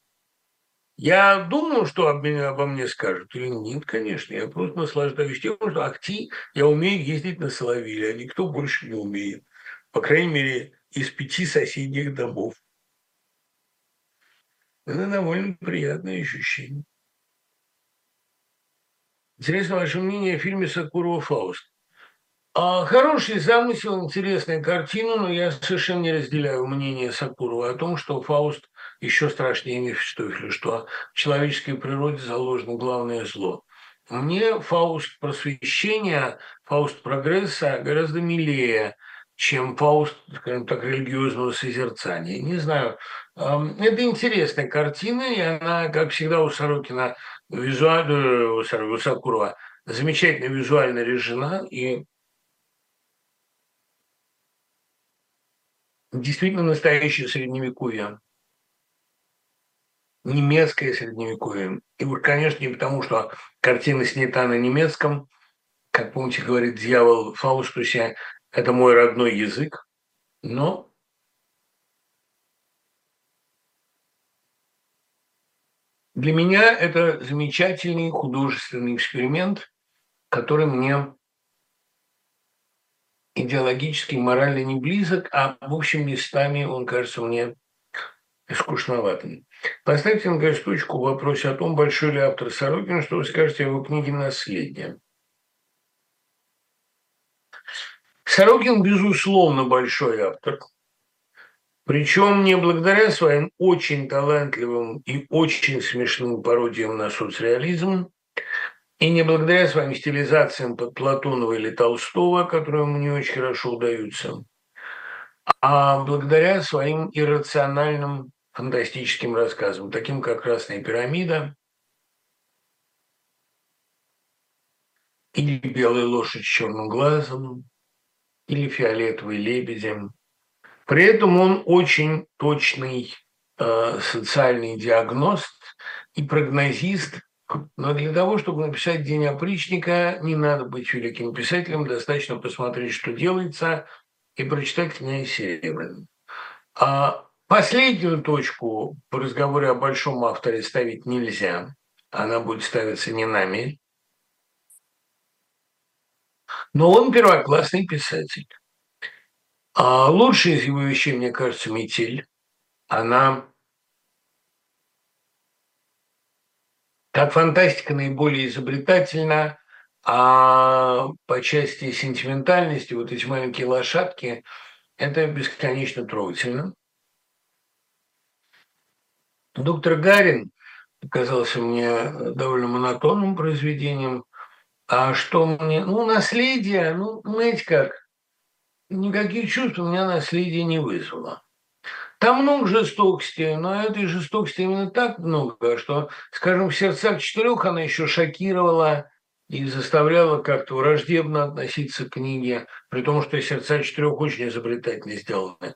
я думаю, что об меня, обо мне скажут или нет, конечно. Я просто наслаждаюсь тем, что акти, я умею ездить на Соловиле, а никто больше не умеет. По крайней мере, из пяти соседних домов. Это довольно приятное ощущение. Интересно ваше мнение о фильме Сокурова «Фауст». А, хороший замысел, интересная картина, но я совершенно не разделяю мнение Сокурова о том, что Фауст еще страшнее Мефистофеля, что в человеческой природе заложено главное зло. Мне Фауст просвещения, Фауст прогресса гораздо милее, чем Фауст, скажем так, религиозного созерцания. Не знаю, это интересная картина, и она, как всегда, у Сорокина, визуально, э, у Сакурова, замечательно визуально решена, и действительно настоящее средневековье. Немецкое средневековье. И вот, конечно, не потому, что картина снята на немецком, как помните, говорит дьявол Фаустусе, это мой родной язык, но для меня это замечательный художественный эксперимент, который мне идеологически, морально не близок, а в общем местами он кажется мне скучноватым. Поставьте, на точку в вопросе о том, большой ли автор Сорокин, что вы скажете о его книге «Наследие». Сорокин, безусловно, большой автор. Причем не благодаря своим очень талантливым и очень смешным пародиям на соцреализм, и не благодаря своим стилизациям под Платонова или Толстого, которые ему не очень хорошо удаются, а благодаря своим иррациональным фантастическим рассказам, таким как «Красная пирамида» или «Белая лошадь с черным глазом», или «Фиолетовый лебедь». При этом он очень точный э, социальный диагност и прогнозист но для того, чтобы написать «День опричника», не надо быть великим писателем, достаточно посмотреть, что делается, и прочитать князь Серебряный. А последнюю точку по разговору о большом авторе ставить нельзя. Она будет ставиться не нами. Но он первоклассный писатель. А лучшая из его вещей, мне кажется, «Метель». Она Так фантастика наиболее изобретательна, а по части сентиментальности вот эти маленькие лошадки – это бесконечно трогательно. Доктор Гарин показался мне довольно монотонным произведением. А что мне? Ну, наследие, ну, знаете как, никаких чувств у меня наследие не вызвало. Там много жестокости, но этой жестокости именно так много, что, скажем, в сердцах четырех она еще шокировала и заставляла как-то враждебно относиться к книге, при том, что сердца четырех очень изобретательно сделаны.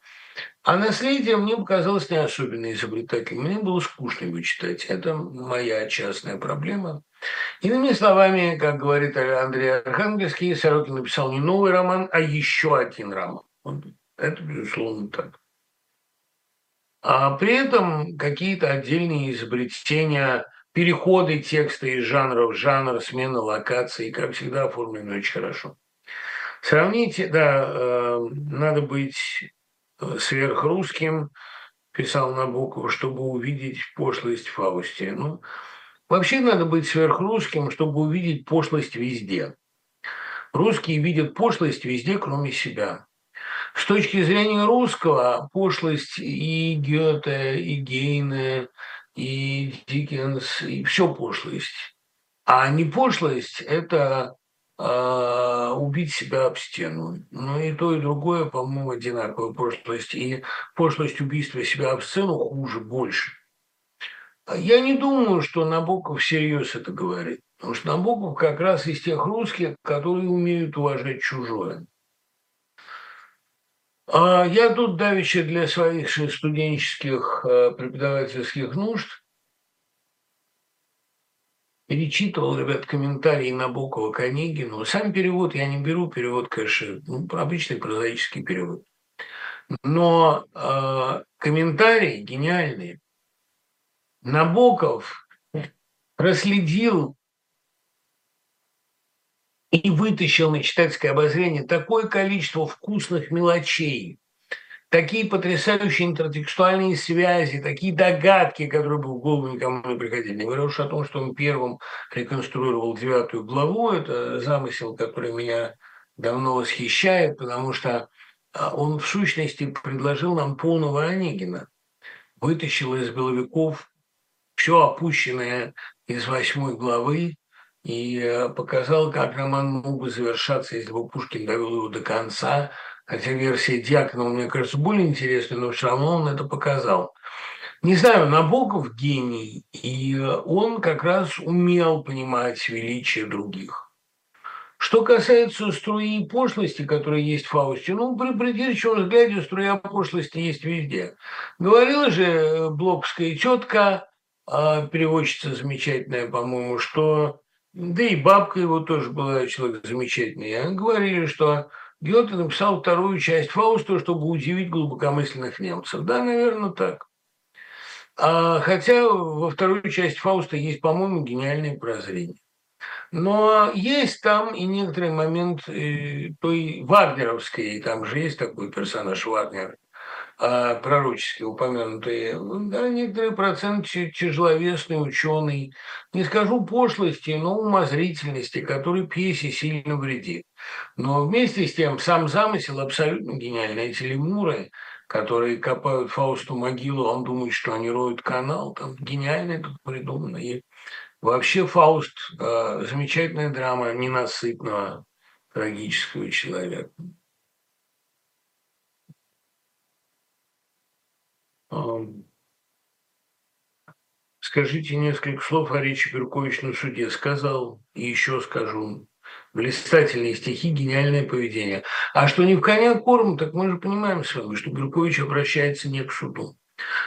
А наследие мне показалось не особенно изобретательным. Мне было скучно его читать. Это моя частная проблема. Иными словами, как говорит Андрей Архангельский, Сорокин написал не новый роман, а еще один роман. Это, безусловно, так. А при этом какие-то отдельные изобретения переходы текста из жанра в жанр, смена локаций, как всегда, оформлены очень хорошо. Сравните, да, э, надо быть э, сверхрусским, писал Набоков, чтобы увидеть пошлость в Фаусте. Ну, вообще надо быть сверхрусским, чтобы увидеть пошлость везде. Русские видят пошлость везде, кроме себя. С точки зрения русского, пошлость и Гёте, и Гейне, и Диккенс, и все пошлость. А не пошлость – это э, убить себя об стену. Но и то, и другое, по-моему, одинаковая пошлость. И пошлость убийства себя об стену хуже, больше. Я не думаю, что Набоков всерьез это говорит. Потому что Набоков как раз из тех русских, которые умеют уважать чужое. А я тут давеча для своих студенческих э, преподавательских нужд перечитывал, ребят, комментарии Набокова к Онегину. Сам перевод я не беру, перевод, конечно, ну, обычный прозаический перевод. Но э, комментарии гениальные. Набоков проследил и вытащил на читательское обозрение такое количество вкусных мелочей, такие потрясающие интертекстуальные связи, такие догадки, которые бы в голову никому не приходили. Не говоря уж о том, что он первым реконструировал девятую главу, это замысел, который меня давно восхищает, потому что а, он в сущности предложил нам полного Онегина, вытащил из головиков все опущенное из восьмой главы, и э, показал, как роман мог бы завершаться, если бы Пушкин довел его до конца. Хотя версия Дьяконова, мне кажется, более интересная, но все равно он это показал. Не знаю, Набоков гений, и э, он как раз умел понимать величие других. Что касается струи и пошлости, которая есть в Фаусте, ну, при придирчивом взгляде струя пошлости есть везде. Говорила же э, Блокская тетка, а, переводчица замечательная, по-моему, что да и бабка его тоже была человек замечательный. Говорили, что Гёте написал вторую часть Фауста, чтобы удивить глубокомысленных немцев. Да, наверное, так. А, хотя во второй части Фауста есть, по-моему, гениальное прозрение. Но есть там и некоторый момент э, той вагнеровской, там же есть такой персонаж Вагнер, а, пророчески упомянутые, да, некоторый процент тяжеловесный ученый, не скажу пошлости, но умозрительности, который пьесе сильно вредит. Но вместе с тем сам замысел абсолютно гениальный. Эти лемуры, которые копают Фаусту могилу, он думает, что они роют канал, там гениально тут придумано. И вообще Фауст э, замечательная драма ненасытного трагического человека. Скажите несколько слов о речи Беркович на суде. Сказал и еще скажу. Блистательные стихи, гениальное поведение. А что не в коня корм, так мы же понимаем с вами, что Беркович обращается не к суду.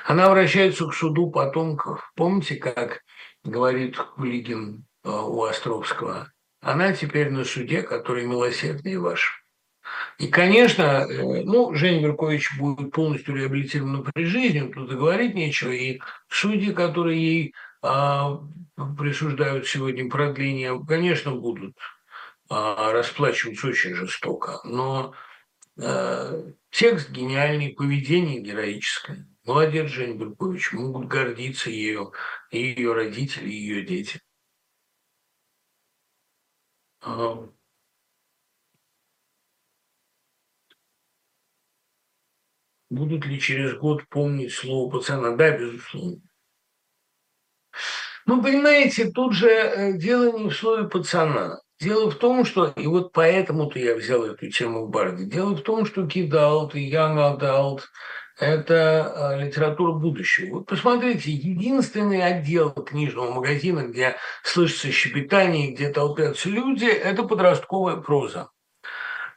Она обращается к суду потомков. Помните, как говорит Кулигин э, у Островского? Она теперь на суде, который милосерднее ваш. И, конечно, э, ну, Женя Веркович будет полностью реабилитирована при жизни, тут и говорить нечего, и судьи, которые ей а, присуждают сегодня продление, конечно, будут а, расплачиваться очень жестоко, но а, текст гениальный, поведение героическое. Молодец, Женя Беркович, могут гордиться и ее родители, ее дети. Будут ли через год помнить слово пацана? Да, безусловно. Ну, понимаете, тут же э, дело не в слове пацана. Дело в том, что, и вот поэтому-то я взял эту тему в Барде, дело в том, что Kid и Young Adult – это э, литература будущего. Вот посмотрите, единственный отдел книжного магазина, где слышится щебетание, где толпятся люди – это подростковая проза.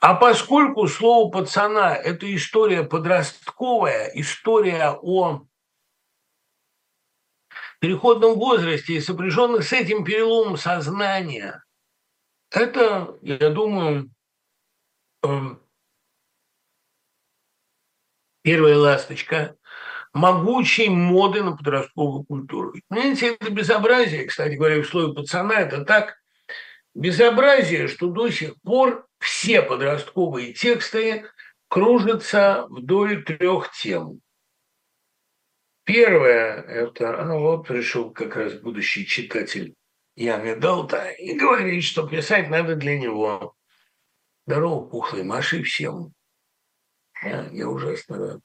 А поскольку слово пацана – это история подростковая, история о переходном возрасте и сопряженных с этим переломом сознания, это, я думаю, эм, первая ласточка. могучей моды на подростковую культуру. Понимаете, это безобразие, кстати говоря, в слове пацана, это так безобразие, что до сих пор все подростковые тексты кружатся вдоль трех тем. Первое – это, ну вот пришел как раз будущий читатель Ян Далта и говорит, что писать надо для него. Здорово, пухлый, маши всем. Я, я ужасно рад.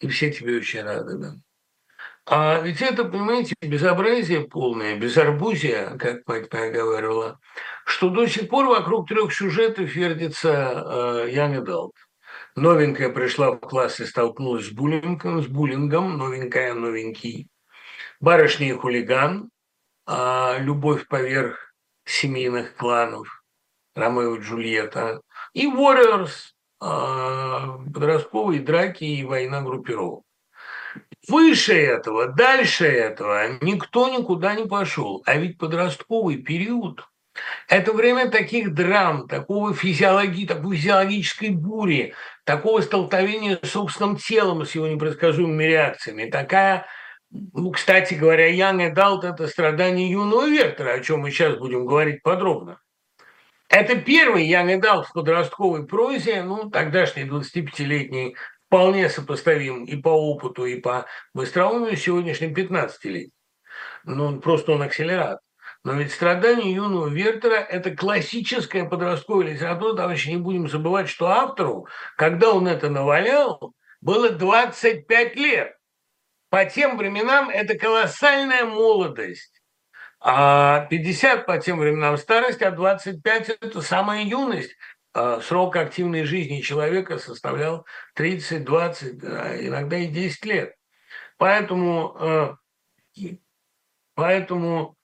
И все тебе очень рады, да. А ведь это, понимаете, безобразие полное, безарбузие, как мать моя говорила, что до сих пор вокруг трех сюжетов вертится э, Ян Далт. Новенькая пришла в класс и столкнулась с буллингом, с буллингом, новенькая, новенький. Барышня и хулиган, а любовь поверх семейных кланов, Ромео и Джульетта. И Warriors, а, подростковые драки и война группировок. Выше этого, дальше этого никто никуда не пошел. А ведь подростковый период – это время таких драм, такого физиологии, такой физиологической бури, такого столкновения с собственным телом, с его непредсказуемыми реакциями. Такая, ну, кстати говоря, Young Adult – это страдание юного Вертера, о чем мы сейчас будем говорить подробно. Это первый Young Adult в подростковой прозе, ну, тогдашний 25-летний вполне сопоставим и по опыту, и по быстроумию сегодняшним 15-летним. Ну, просто он акселерат. Но ведь страдания юного Вертера – это классическая подростковая литература, товарищи, не будем забывать, что автору, когда он это навалял, было 25 лет. По тем временам это колоссальная молодость. А 50 по тем временам старость, а 25 – это самая юность. А, срок активной жизни человека составлял 30, 20, иногда и 10 лет. Поэтому, э, поэтому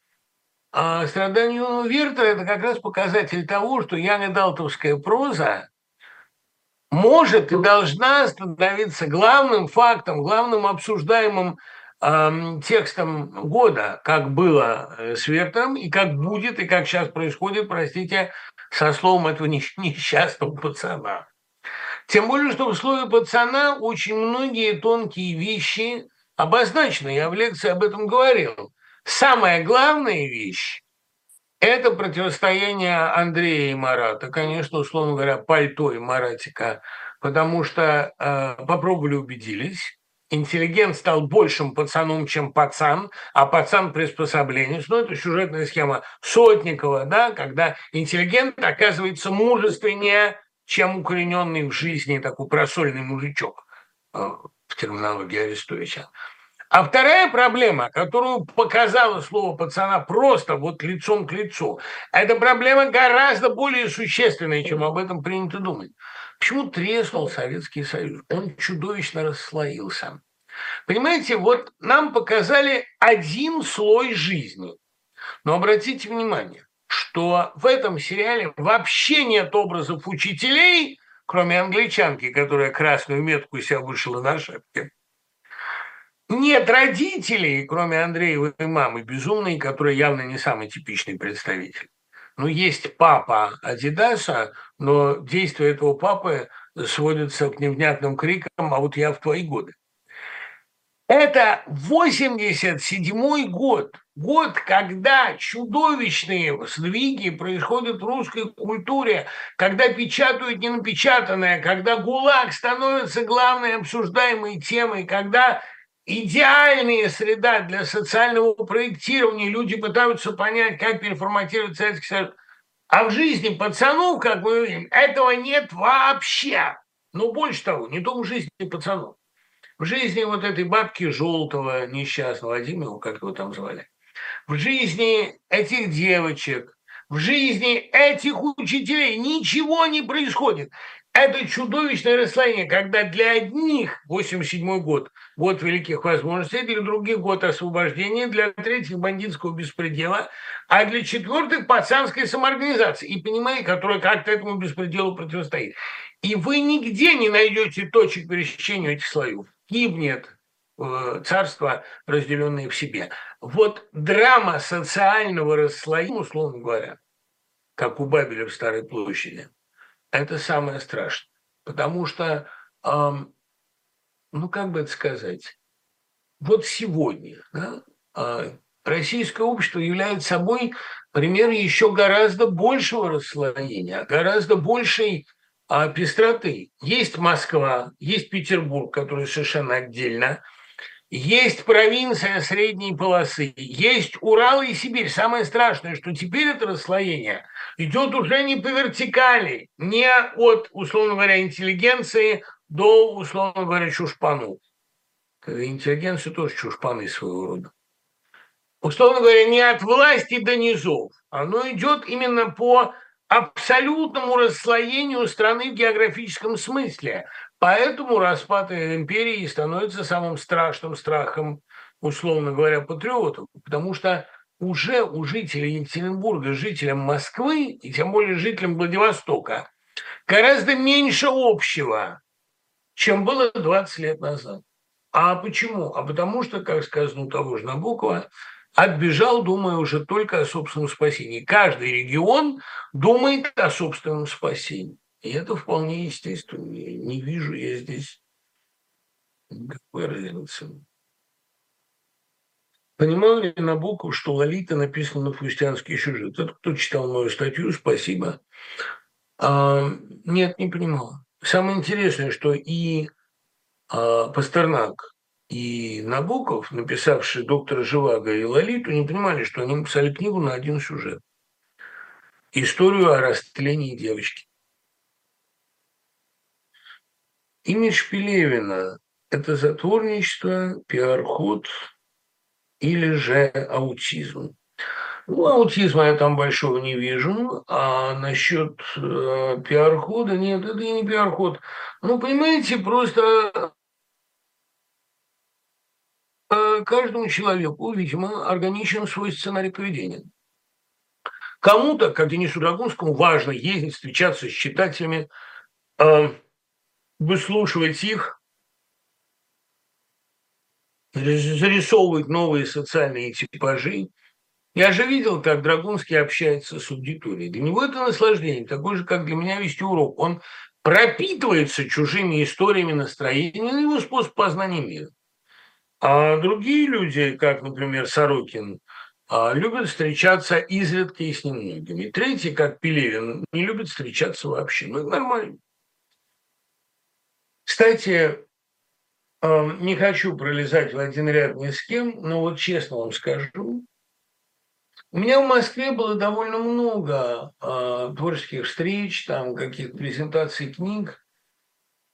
а страдание Вирта – это как раз показатель того, что Яна проза может и должна становиться главным фактом, главным обсуждаемым э, текстом года, как было э, с Вертером, и как будет, и как сейчас происходит, простите, со словом этого несчастного пацана. Тем более, что в слове пацана очень многие тонкие вещи обозначены. Я в лекции об этом говорил. Самая главная вещь – это противостояние Андрея и Марата. Конечно, условно говоря, пальто и Маратика, потому что э, попробовали, убедились интеллигент стал большим пацаном, чем пацан, а пацан приспособленец. Ну, это сюжетная схема Сотникова, да, когда интеллигент оказывается мужественнее, чем укорененный в жизни такой просольный мужичок э, в терминологии Арестовича. А вторая проблема, которую показало слово пацана просто вот лицом к лицу, это проблема гораздо более существенная, чем об этом принято думать. Почему треснул Советский Союз? Он чудовищно расслоился. Понимаете, вот нам показали один слой жизни. Но обратите внимание, что в этом сериале вообще нет образов учителей, кроме англичанки, которая красную метку себя вышла на шапке. Нет родителей, кроме Андреевой мамы, безумной, которая явно не самый типичный представитель. Ну, есть папа Адидаса, но действие этого папы сводится к невнятным крикам «а вот я в твои годы». Это 87 год, год, когда чудовищные сдвиги происходят в русской культуре, когда печатают ненапечатанное, когда ГУЛАГ становится главной обсуждаемой темой, когда идеальная среда для социального проектирования. Люди пытаются понять, как переформатировать Советский Союз. А в жизни пацанов, как мы видим, этого нет вообще. Ну, больше того, не только в жизни пацанов. В жизни вот этой бабки желтого несчастного, Владимира, как его там звали, в жизни этих девочек, в жизни этих учителей ничего не происходит. Это чудовищное расслоение, когда для одних 87 год – год великих возможностей, для других – год освобождения, для третьих – бандитского беспредела, а для четвертых – пацанской самоорганизации, и понимаете, которая как-то этому беспределу противостоит. И вы нигде не найдете точек пересечения этих слоев. Гибнет э, царство, разделенное в себе. Вот драма социального расслоения, условно говоря, как у Бабеля в Старой площади – это самое страшное. Потому что эм, ну как бы это сказать, вот сегодня да, а, российское общество является собой пример еще гораздо большего расслоения, гораздо большей а, пестроты. Есть Москва, есть Петербург, который совершенно отдельно – есть провинция средней полосы, есть Урал и Сибирь. Самое страшное, что теперь это расслоение идет уже не по вертикали, не от, условно говоря, интеллигенции до, условно говоря, чушпану. Интеллигенция тоже чушпаны своего рода. Условно говоря, не от власти до низов. Оно идет именно по абсолютному расслоению страны в географическом смысле. Поэтому распад империи становится самым страшным страхом, условно говоря, патриотов, потому что уже у жителей Екатеринбурга, жителям Москвы и тем более жителям Владивостока гораздо меньше общего, чем было 20 лет назад. А почему? А потому что, как сказано у того же Набокова, отбежал, думая уже только о собственном спасении. Каждый регион думает о собственном спасении. И это вполне естественно. Не вижу я здесь никакой разницы. Понимал ли Набоков, что Лолита написана на фустианский сюжет? Это кто читал мою статью, спасибо. А, нет, не понимал. Самое интересное, что и а, Пастернак, и Набоков, написавшие доктора Живаго и Лолиту, не понимали, что они написали книгу на один сюжет. Историю о растлении девочки. Имидж Пелевина – это затворничество, пиар-ход или же аутизм. Ну, аутизма я там большого не вижу, а насчет э, пиар-хода нет, это и не пиар-ход. Ну, понимаете, просто э, каждому человеку, видимо, органичен свой сценарий поведения. Кому-то, как Денису Драгунскому, важно ездить, встречаться с читателями, э, выслушивать их, зарисовывать новые социальные типажи. Я же видел, как Драгунский общается с аудиторией. Для него это наслаждение, такое же, как для меня вести урок. Он пропитывается чужими историями, настроениями, это его способ познания мира. А другие люди, как, например, Сорокин, а, любят встречаться изредка и с немногими. Третий, как Пелевин, не любит встречаться вообще. Ну, это нормально. Кстати, эм, не хочу пролезать в один ряд ни с кем, но вот честно вам скажу, у меня в Москве было довольно много э, творческих встреч, там каких-то презентаций книг.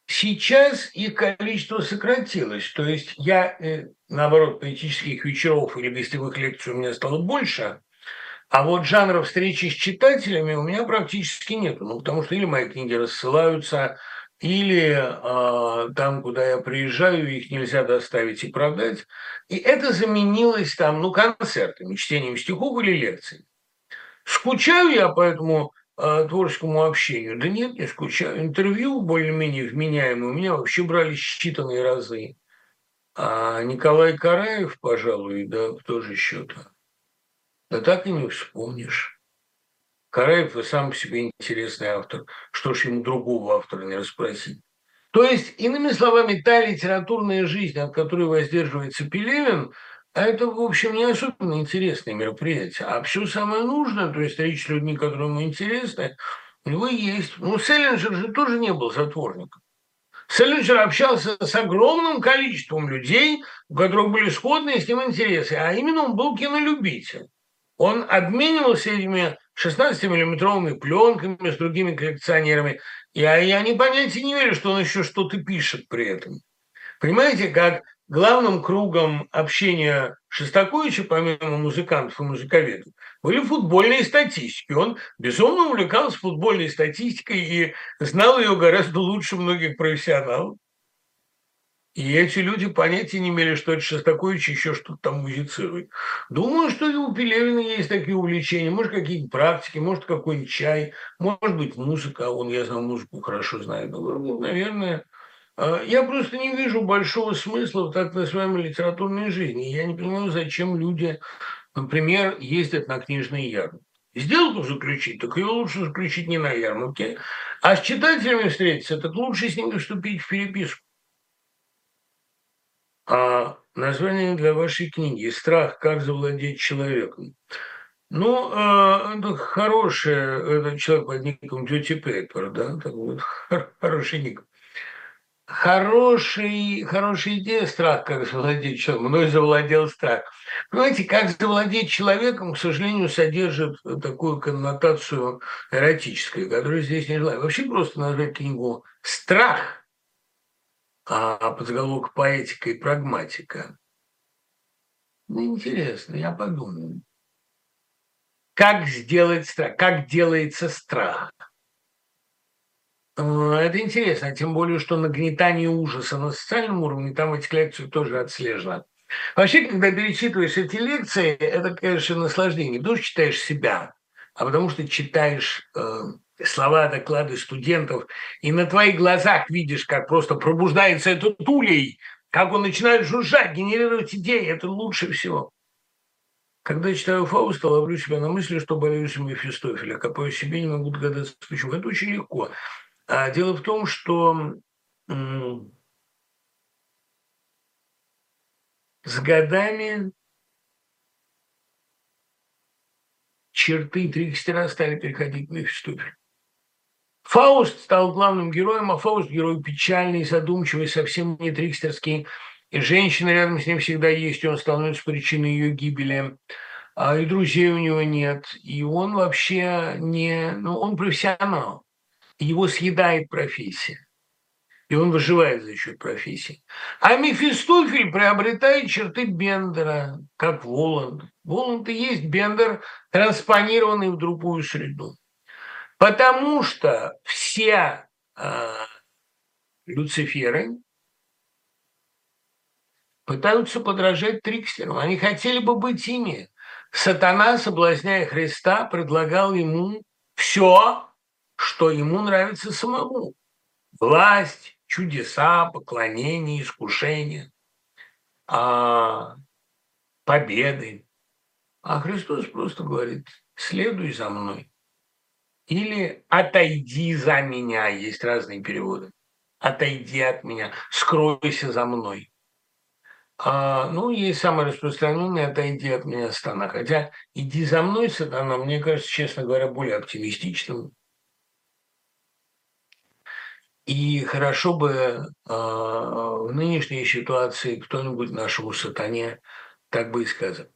Сейчас их количество сократилось. То есть я, э, наоборот, поэтических вечеров или гостевых лекций у меня стало больше, а вот жанра встречи с читателями у меня практически нет. Ну, потому что или мои книги рассылаются, или э, там, куда я приезжаю, их нельзя доставить и продать. И это заменилось там, ну, концертами, чтением стихов или лекций. Скучаю я по этому э, творческому общению? Да нет, не скучаю. Интервью более-менее вменяемые у меня вообще брали считанные разы. А Николай Караев, пожалуй, да, кто же еще-то? Да так и не вспомнишь. Караев и сам по себе интересный автор. Что ж ему другого автора не расспросить? То есть, иными словами, та литературная жизнь, от которой воздерживается Пелевин, это, в общем, не особенно интересное мероприятие. А все самое нужное, то есть речь с людьми, которые ему интересны, у него есть. Ну, Селлинджер же тоже не был затворником. Селлинджер общался с огромным количеством людей, у которых были сходные с ним интересы, а именно он был кинолюбитель. Он обменивался этими 16-миллиметровыми пленками с другими коллекционерами. Я, я не понятия не верю, что он еще что-то пишет при этом. Понимаете, как главным кругом общения Шостаковича, помимо музыкантов и музыковедов, были футбольные статистики. Он безумно увлекался футбольной статистикой и знал ее гораздо лучше многих профессионалов. И эти люди понятия не имели, что это Шостакович еще что-то там музицирует. Думаю, что и у Пелевина есть такие увлечения. Может, какие-то практики, может, какой-нибудь чай, может быть, музыка. Он, я знаю, музыку хорошо знает. Ну, наверное, а, я просто не вижу большого смысла в так называемой литературной жизни. Я не понимаю, зачем люди, например, ездят на книжные ярмарки. Сделку заключить, так ее лучше заключить не на ярмарке, а с читателями встретиться, так лучше с ними вступить в переписку. А название для вашей книги «Страх. Как завладеть человеком». Ну, э, это хорошее, это человек под ником Duty Paper, да, такой вот хороший ник. Хороший, хорошая идея страх, как завладеть человеком. Мной завладел страх. Понимаете, как завладеть человеком, к сожалению, содержит такую коннотацию эротическую, которую здесь не желаю. Вообще просто назвать книгу «Страх», а подзаголовок «Поэтика и прагматика». Ну, интересно, я подумаю. Как сделать страх? Как делается страх? Это интересно, тем более, что нагнетание ужаса на социальном уровне там в этих лекциях тоже отслежено. Вообще, когда перечитываешь эти лекции, это, конечно, наслаждение. Что читаешь себя, а потому что читаешь э, слова, доклады студентов, и на твоих глазах видишь, как просто пробуждается этот улей, как он начинает жужжать, генерировать идеи. Это лучше всего. Когда я читаю Фауста, ловлю себя на мысли, что болеюсь Мефистофеля. Копаю себе, не могу догадаться, почему. Это очень легко. А дело в том, что с годами черты Трикстера стали переходить в Мефистофель. Фауст стал главным героем, а Фауст – герой печальный, задумчивый, совсем не трикстерский. И женщина рядом с ним всегда есть, и он становится причиной ее гибели. А и друзей у него нет. И он вообще не... Ну, он профессионал его съедает профессия. И он выживает за счет профессии. А Мефистофель приобретает черты Бендера, как Воланд. Воланд и есть Бендер, транспонированный в другую среду. Потому что все э, Люциферы пытаются подражать трикстерам. Они хотели бы быть ими. Сатана, соблазняя Христа, предлагал ему все, что ему нравится самому. Власть, чудеса, поклонение, искушение, а, победы. А Христос просто говорит, следуй за мной. Или отойди за меня, есть разные переводы. Отойди от меня, скройся за мной. А, ну, есть самый распространенный «отойди от меня, сатана». Хотя «иди за мной, сатана», мне кажется, честно говоря, более оптимистичным. И хорошо бы э, в нынешней ситуации кто-нибудь нашему сатане так бы и сказал.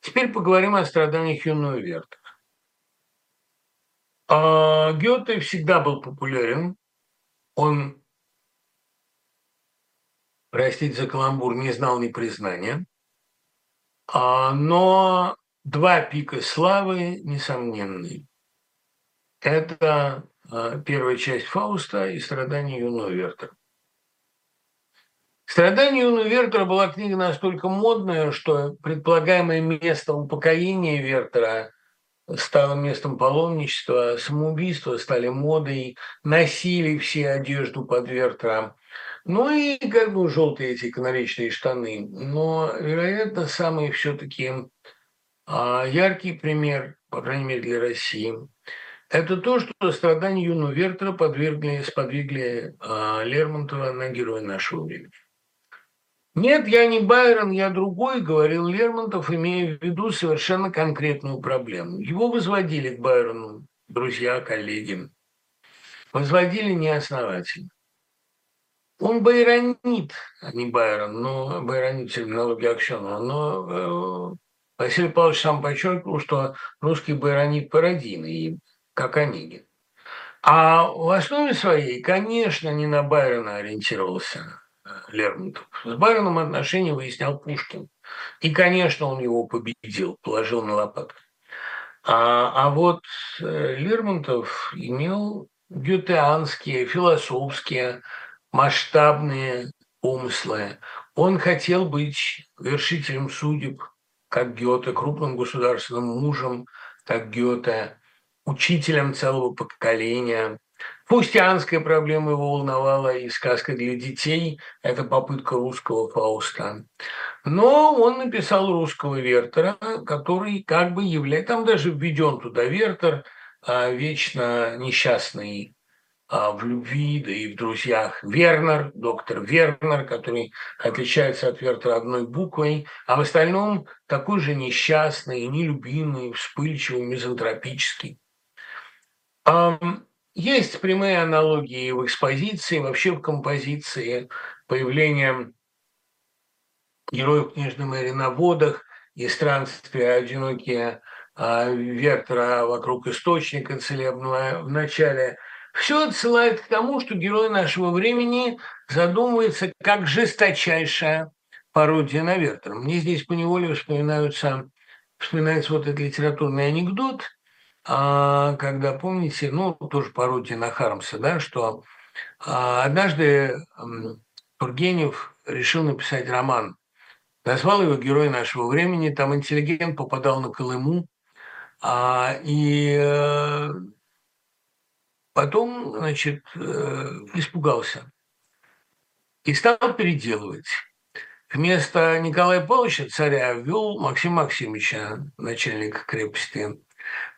Теперь поговорим о страданиях юного Верта. А Гёте всегда был популярен. Он, простите за каламбур, не знал ни признания. А, но два пика славы несомненные. Это а, первая часть Фауста и «Страдания юного Вертера». «Страдания юного Вертера» была книга настолько модная, что предполагаемое место упокоения Вертера стало местом паломничества, самоубийства стали модой, носили все одежду под Вертера. Ну и как бы желтые эти канаречные штаны. Но, вероятно, самый все-таки а, яркий пример, по крайней мере для России – это то, что страдания юного Вертера подвергли, сподвигли э, Лермонтова на героя нашего времени. «Нет, я не Байрон, я другой», – говорил Лермонтов, имея в виду совершенно конкретную проблему. Его возводили к Байрону друзья, коллеги. Возводили неосновательно. Он байронит, а не Байрон, но байронит терминология Аксенова, но э, Василий Павлович сам подчеркнул, что русский байронит пародийный, как Онегин. А в основе своей, конечно, не на Байрона ориентировался Лермонтов. С Байроном отношения выяснял Пушкин. И, конечно, он его победил, положил на лопатку. А, а вот э, Лермонтов имел гютеанские, философские, масштабные умыслы. Он хотел быть вершителем судеб, как Гёте, крупным государственным мужем, как Гёте учителем целого поколения. Фаустианская проблема его волновала, и сказка для детей – это попытка русского Фауста. Но он написал русского Вертера, который как бы является, там даже введен туда Вертер, а вечно несчастный а, в любви, да и в друзьях. Вернер, доктор Вернер, который отличается от Вертера одной буквой, а в остальном такой же несчастный, нелюбимый, вспыльчивый, мизантропический. Есть прямые аналогии в экспозиции, вообще в композиции, появление героев книжной мэри на водах и странствия одинокие а, Вертера вокруг источника целебного в начале – все отсылает к тому, что герой нашего времени задумывается как жесточайшая пародия на Вертера. Мне здесь поневоле вспоминаются, вспоминается вот этот литературный анекдот, а, когда, помните, ну, тоже пародия на Хармса, да, что а, однажды Тургенев решил написать роман. Назвал его «Герой нашего времени». Там интеллигент попадал на Колыму, а, и э, Потом, значит, э, испугался и стал переделывать. Вместо Николая Павловича царя ввел Максима Максимовича, начальника крепости.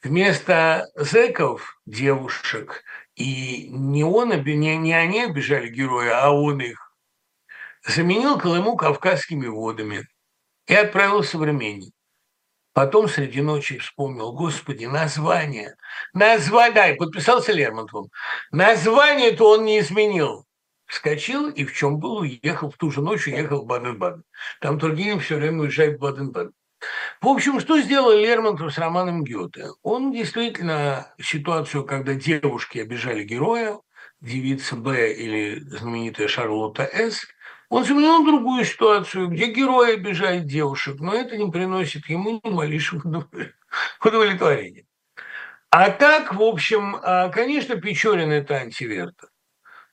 Вместо зэков, девушек, и не, он, не, не они обижали героя, а он их, заменил Колыму кавказскими водами и отправил современник. Потом среди ночи вспомнил, господи, название. Название, да, и подписался Лермонтовым. Название-то он не изменил. Вскочил и в чем был, уехал в ту же ночь, уехал в Баден-Баден. Там Тургенев все время уезжает в Баден-Баден. В общем, что сделал Лермонтов с романом Гёте? Он действительно ситуацию, когда девушки обижали героя, девица Б или знаменитая Шарлотта С, он заменил другую ситуацию, где герой обижает девушек, но это не приносит ему ни малейшего удовлетворения. А так, в общем, а, конечно, Печорин – это антивертер.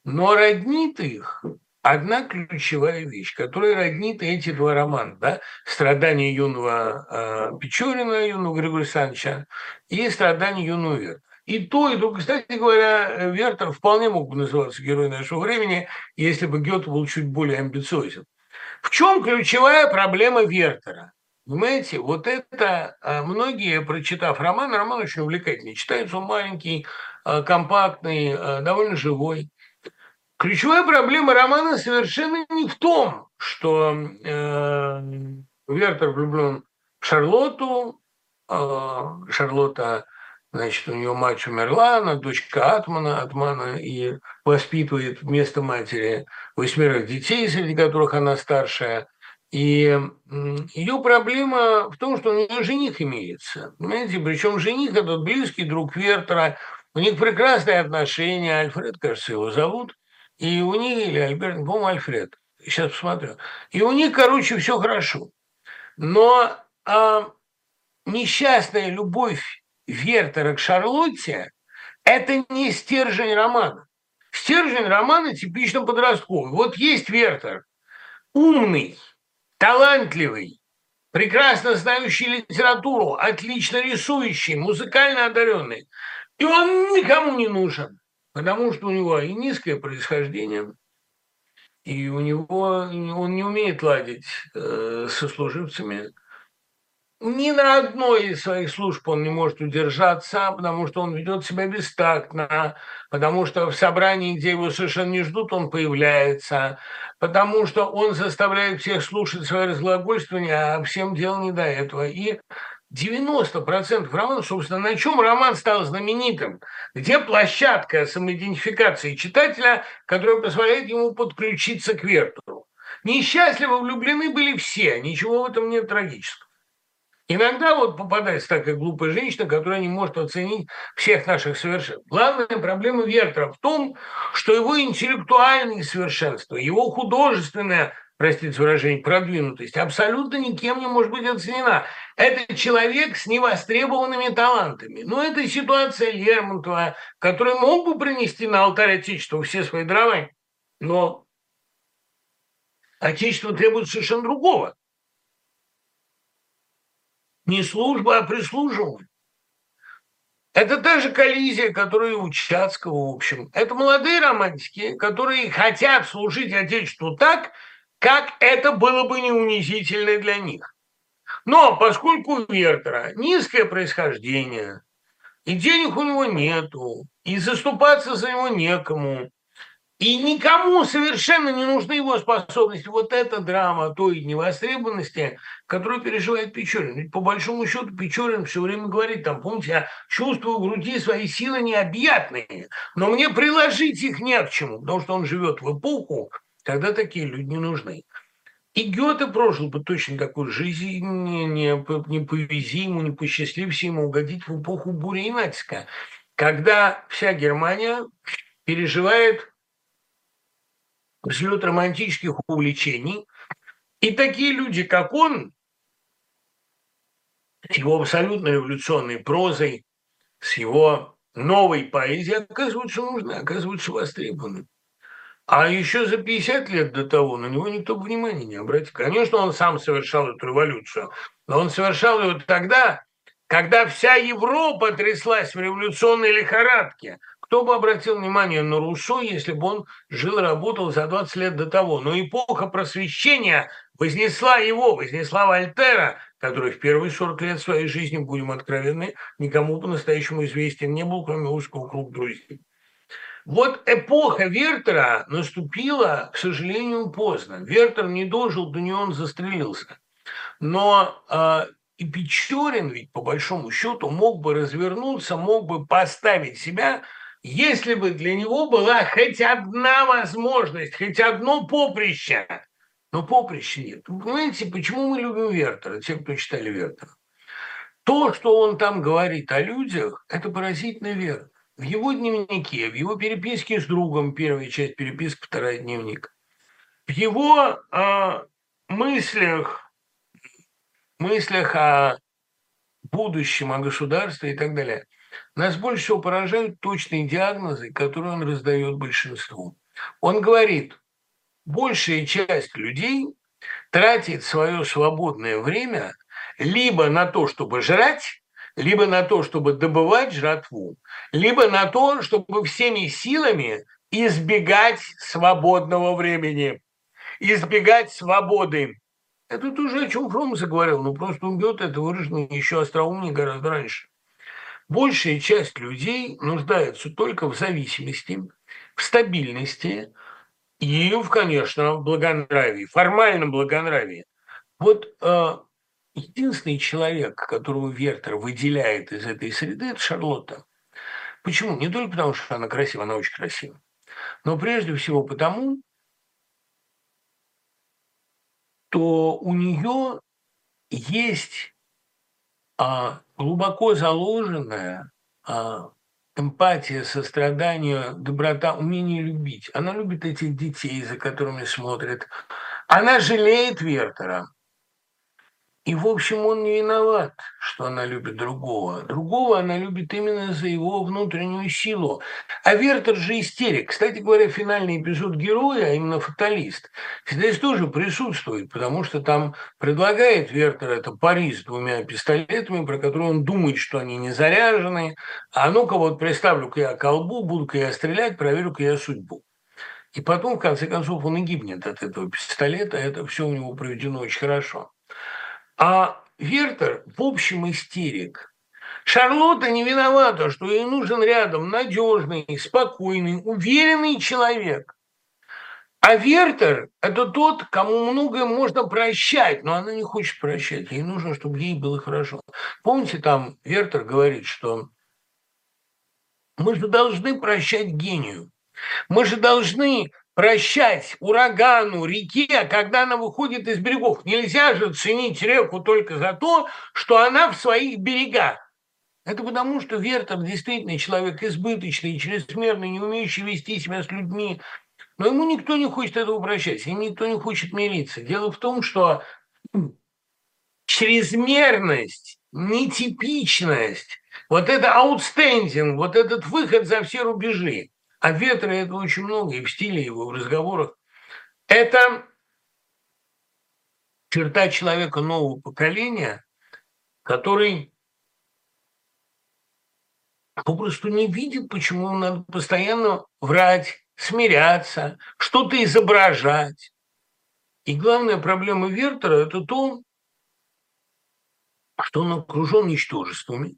Но роднит их одна ключевая вещь, которая роднит эти два романа, да, «Страдания юного э, Печорина, юного Григория Александровича и «Страдания юного Верта». И то, и то. Кстати говоря, Вертер вполне мог бы называться героем нашего времени, если бы Гёте был чуть более амбициозен. В чем ключевая проблема Вертера? Понимаете, вот это а, многие, прочитав роман, роман очень увлекательный. Читается он маленький, а, компактный, довольно живой. Ключевая проблема романа совершенно не в том, что э, Вертер влюблен в Шарлотту, э, Шарлотта Значит, у нее мать умерла, она дочка Атмана, Атмана, и воспитывает вместо матери восьмерых детей, среди которых она старшая. И ее проблема в том, что у нее жених имеется. Понимаете, причем жених этот близкий друг Вертера, у них прекрасные отношения, Альфред, кажется, его зовут, и у них, или Альберт, по-моему, Альфред, сейчас посмотрю. И у них, короче, все хорошо. Но а, несчастная любовь Вертера к Шарлотте – это не стержень романа. Стержень романа типично подростковый. Вот есть Вертер, умный, талантливый, прекрасно знающий литературу, отлично рисующий, музыкально одаренный. И он никому не нужен, потому что у него и низкое происхождение, и у него он не умеет ладить э, со служивцами, ни на одной из своих служб он не может удержаться, потому что он ведет себя бестактно, потому что в собрании, где его совершенно не ждут, он появляется, потому что он заставляет всех слушать свои разглагольствования, а всем дело не до этого. И 90% романа, собственно, на чем роман стал знаменитым? Где площадка самоидентификации читателя, которая позволяет ему подключиться к Вертеру? Несчастливо влюблены были все, ничего в этом нет трагического. Иногда вот попадается такая глупая женщина, которая не может оценить всех наших совершенств. Главная проблема Вертера в том, что его интеллектуальное совершенство, его художественная, простите выражение, продвинутость абсолютно никем не может быть оценена. Это человек с невостребованными талантами. Но это ситуация Лермонтова, который мог бы принести на алтарь Отечества все свои дрова, но Отечество требует совершенно другого не служба, а прислуживание. Это та же коллизия, которая у Чацкого, в общем. Это молодые романтики, которые хотят служить Отечеству так, как это было бы не унизительно для них. Но поскольку у Вертера низкое происхождение, и денег у него нету, и заступаться за него некому, и никому совершенно не нужны его способности. Вот эта драма той невостребованности, которую переживает Печорин. Ведь по большому счету Печорин все время говорит, там, помните, я чувствую в груди свои силы необъятные, но мне приложить их не к чему, потому что он живет в эпоху, когда такие люди не нужны. И Гёте прожил бы точно такую жизнь, не, не повези ему, не посчастливься ему угодить в эпоху бури и натиска, когда вся Германия переживает взлет романтических увлечений, и такие люди, как он, с его абсолютно революционной прозой, с его новой поэзией, оказываются нужны, оказываются востребованы. А еще за 50 лет до того на него никто внимания не обратил. Конечно, он сам совершал эту революцию, но он совершал ее тогда, когда вся Европа тряслась в революционной лихорадке. Кто бы обратил внимание на Руссо, если бы он жил и работал за 20 лет до того? Но эпоха просвещения вознесла его, вознесла Вольтера, который в первые 40 лет своей жизни, будем откровенны, никому по-настоящему известен не был, кроме узкого круга друзей. Вот эпоха Вертера наступила, к сожалению, поздно. Вертер не дожил до нее, он застрелился. Но э, и Печорин ведь, по большому счету, мог бы развернуться, мог бы поставить себя, если бы для него была хоть одна возможность, хоть одно поприще. Но поприща нет. Вы понимаете, почему мы любим Вертера, те, кто читали Вертера? То, что он там говорит о людях, это поразительно верно в его дневнике, в его переписке с другом, первая часть переписки, вторая дневник, в его э, мыслях, мыслях о будущем, о государстве и так далее, нас больше всего поражают точные диагнозы, которые он раздает большинству. Он говорит, большая часть людей тратит свое свободное время либо на то, чтобы жрать, либо на то, чтобы добывать жратву, либо на то, чтобы всеми силами избегать свободного времени, избегать свободы. Это тоже о чем Фром заговорил, но просто он бьет это выражено еще остроумнее гораздо раньше. Большая часть людей нуждается только в зависимости, в стабильности и, конечно, в благонравии, формальном благонравии. Вот э, единственный человек, которого Вертер выделяет из этой среды, это Шарлотта. Почему? Не только потому, что она красива, она очень красива, но прежде всего потому, что у нее есть а, глубоко заложенная а, эмпатия, сострадание, доброта, умение любить. Она любит этих детей, за которыми смотрит. Она жалеет Вертера. И, в общем, он не виноват, что она любит другого. Другого она любит именно за его внутреннюю силу. А Вертер же истерик. Кстати говоря, финальный эпизод героя, а именно фаталист, здесь тоже присутствует, потому что там предлагает Вертер это пари с двумя пистолетами, про которые он думает, что они не заряжены. А ну-ка вот представлю-ка я колбу, буду-ка я стрелять, проверю-ка я судьбу. И потом, в конце концов, он и гибнет от этого пистолета. Это все у него проведено очень хорошо. А Вертер, в общем, истерик. Шарлотта не виновата, что ей нужен рядом надежный, спокойный, уверенный человек. А Вертер – это тот, кому многое можно прощать, но она не хочет прощать. Ей нужно, чтобы ей было хорошо. Помните, там Вертер говорит, что мы же должны прощать гению. Мы же должны прощать урагану, реке, когда она выходит из берегов. Нельзя же ценить реку только за то, что она в своих берегах. Это потому, что Вертер действительно человек избыточный, чрезмерный, не умеющий вести себя с людьми. Но ему никто не хочет этого прощать, и никто не хочет мириться. Дело в том, что чрезмерность, нетипичность, вот это outstanding, вот этот выход за все рубежи – а ветра это очень много, и в стиле его, в разговорах. Это черта человека нового поколения, который попросту не видит, почему надо постоянно врать, смиряться, что-то изображать. И главная проблема Вертера – это то, что он окружен ничтожествами,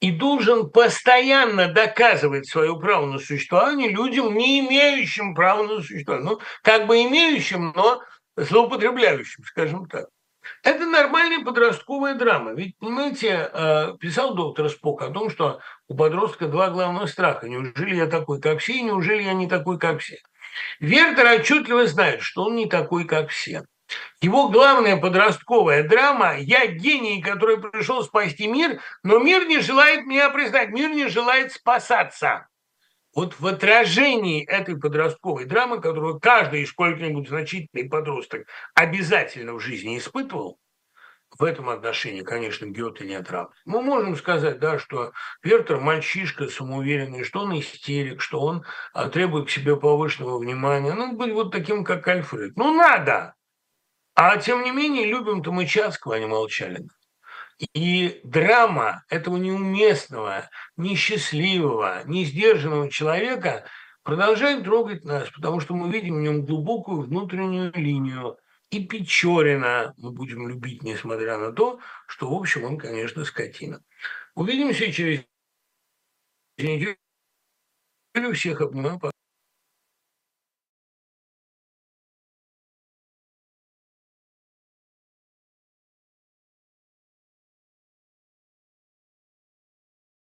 и должен постоянно доказывать свое право на существование людям, не имеющим права на существование. Ну, как бы имеющим, но злоупотребляющим, скажем так. Это нормальная подростковая драма. Ведь, понимаете, э, писал доктор Спок о том, что у подростка два главных страха. Неужели я такой, как все, и неужели я не такой, как все? Вертер отчетливо знает, что он не такой, как все. Его главная подростковая драма «Я гений, который пришел спасти мир, но мир не желает меня признать, мир не желает спасаться». Вот в отражении этой подростковой драмы, которую каждый сколько-нибудь значительный подросток обязательно в жизни испытывал, в этом отношении, конечно, Гёте не отраб. Мы можем сказать, да, что Вертер мальчишка самоуверенный, что он истерик, что он а, требует к себе повышенного внимания. Ну, быть вот таким, как Альфред. Ну, надо! А тем не менее, любим-то мы Чацкого, а не Молчалина. И драма этого неуместного, несчастливого, несдержанного человека продолжает трогать нас, потому что мы видим в нем глубокую внутреннюю линию. И Печорина мы будем любить, несмотря на то, что, в общем, он, конечно, скотина. Увидимся через неделю. Всех обнимаю.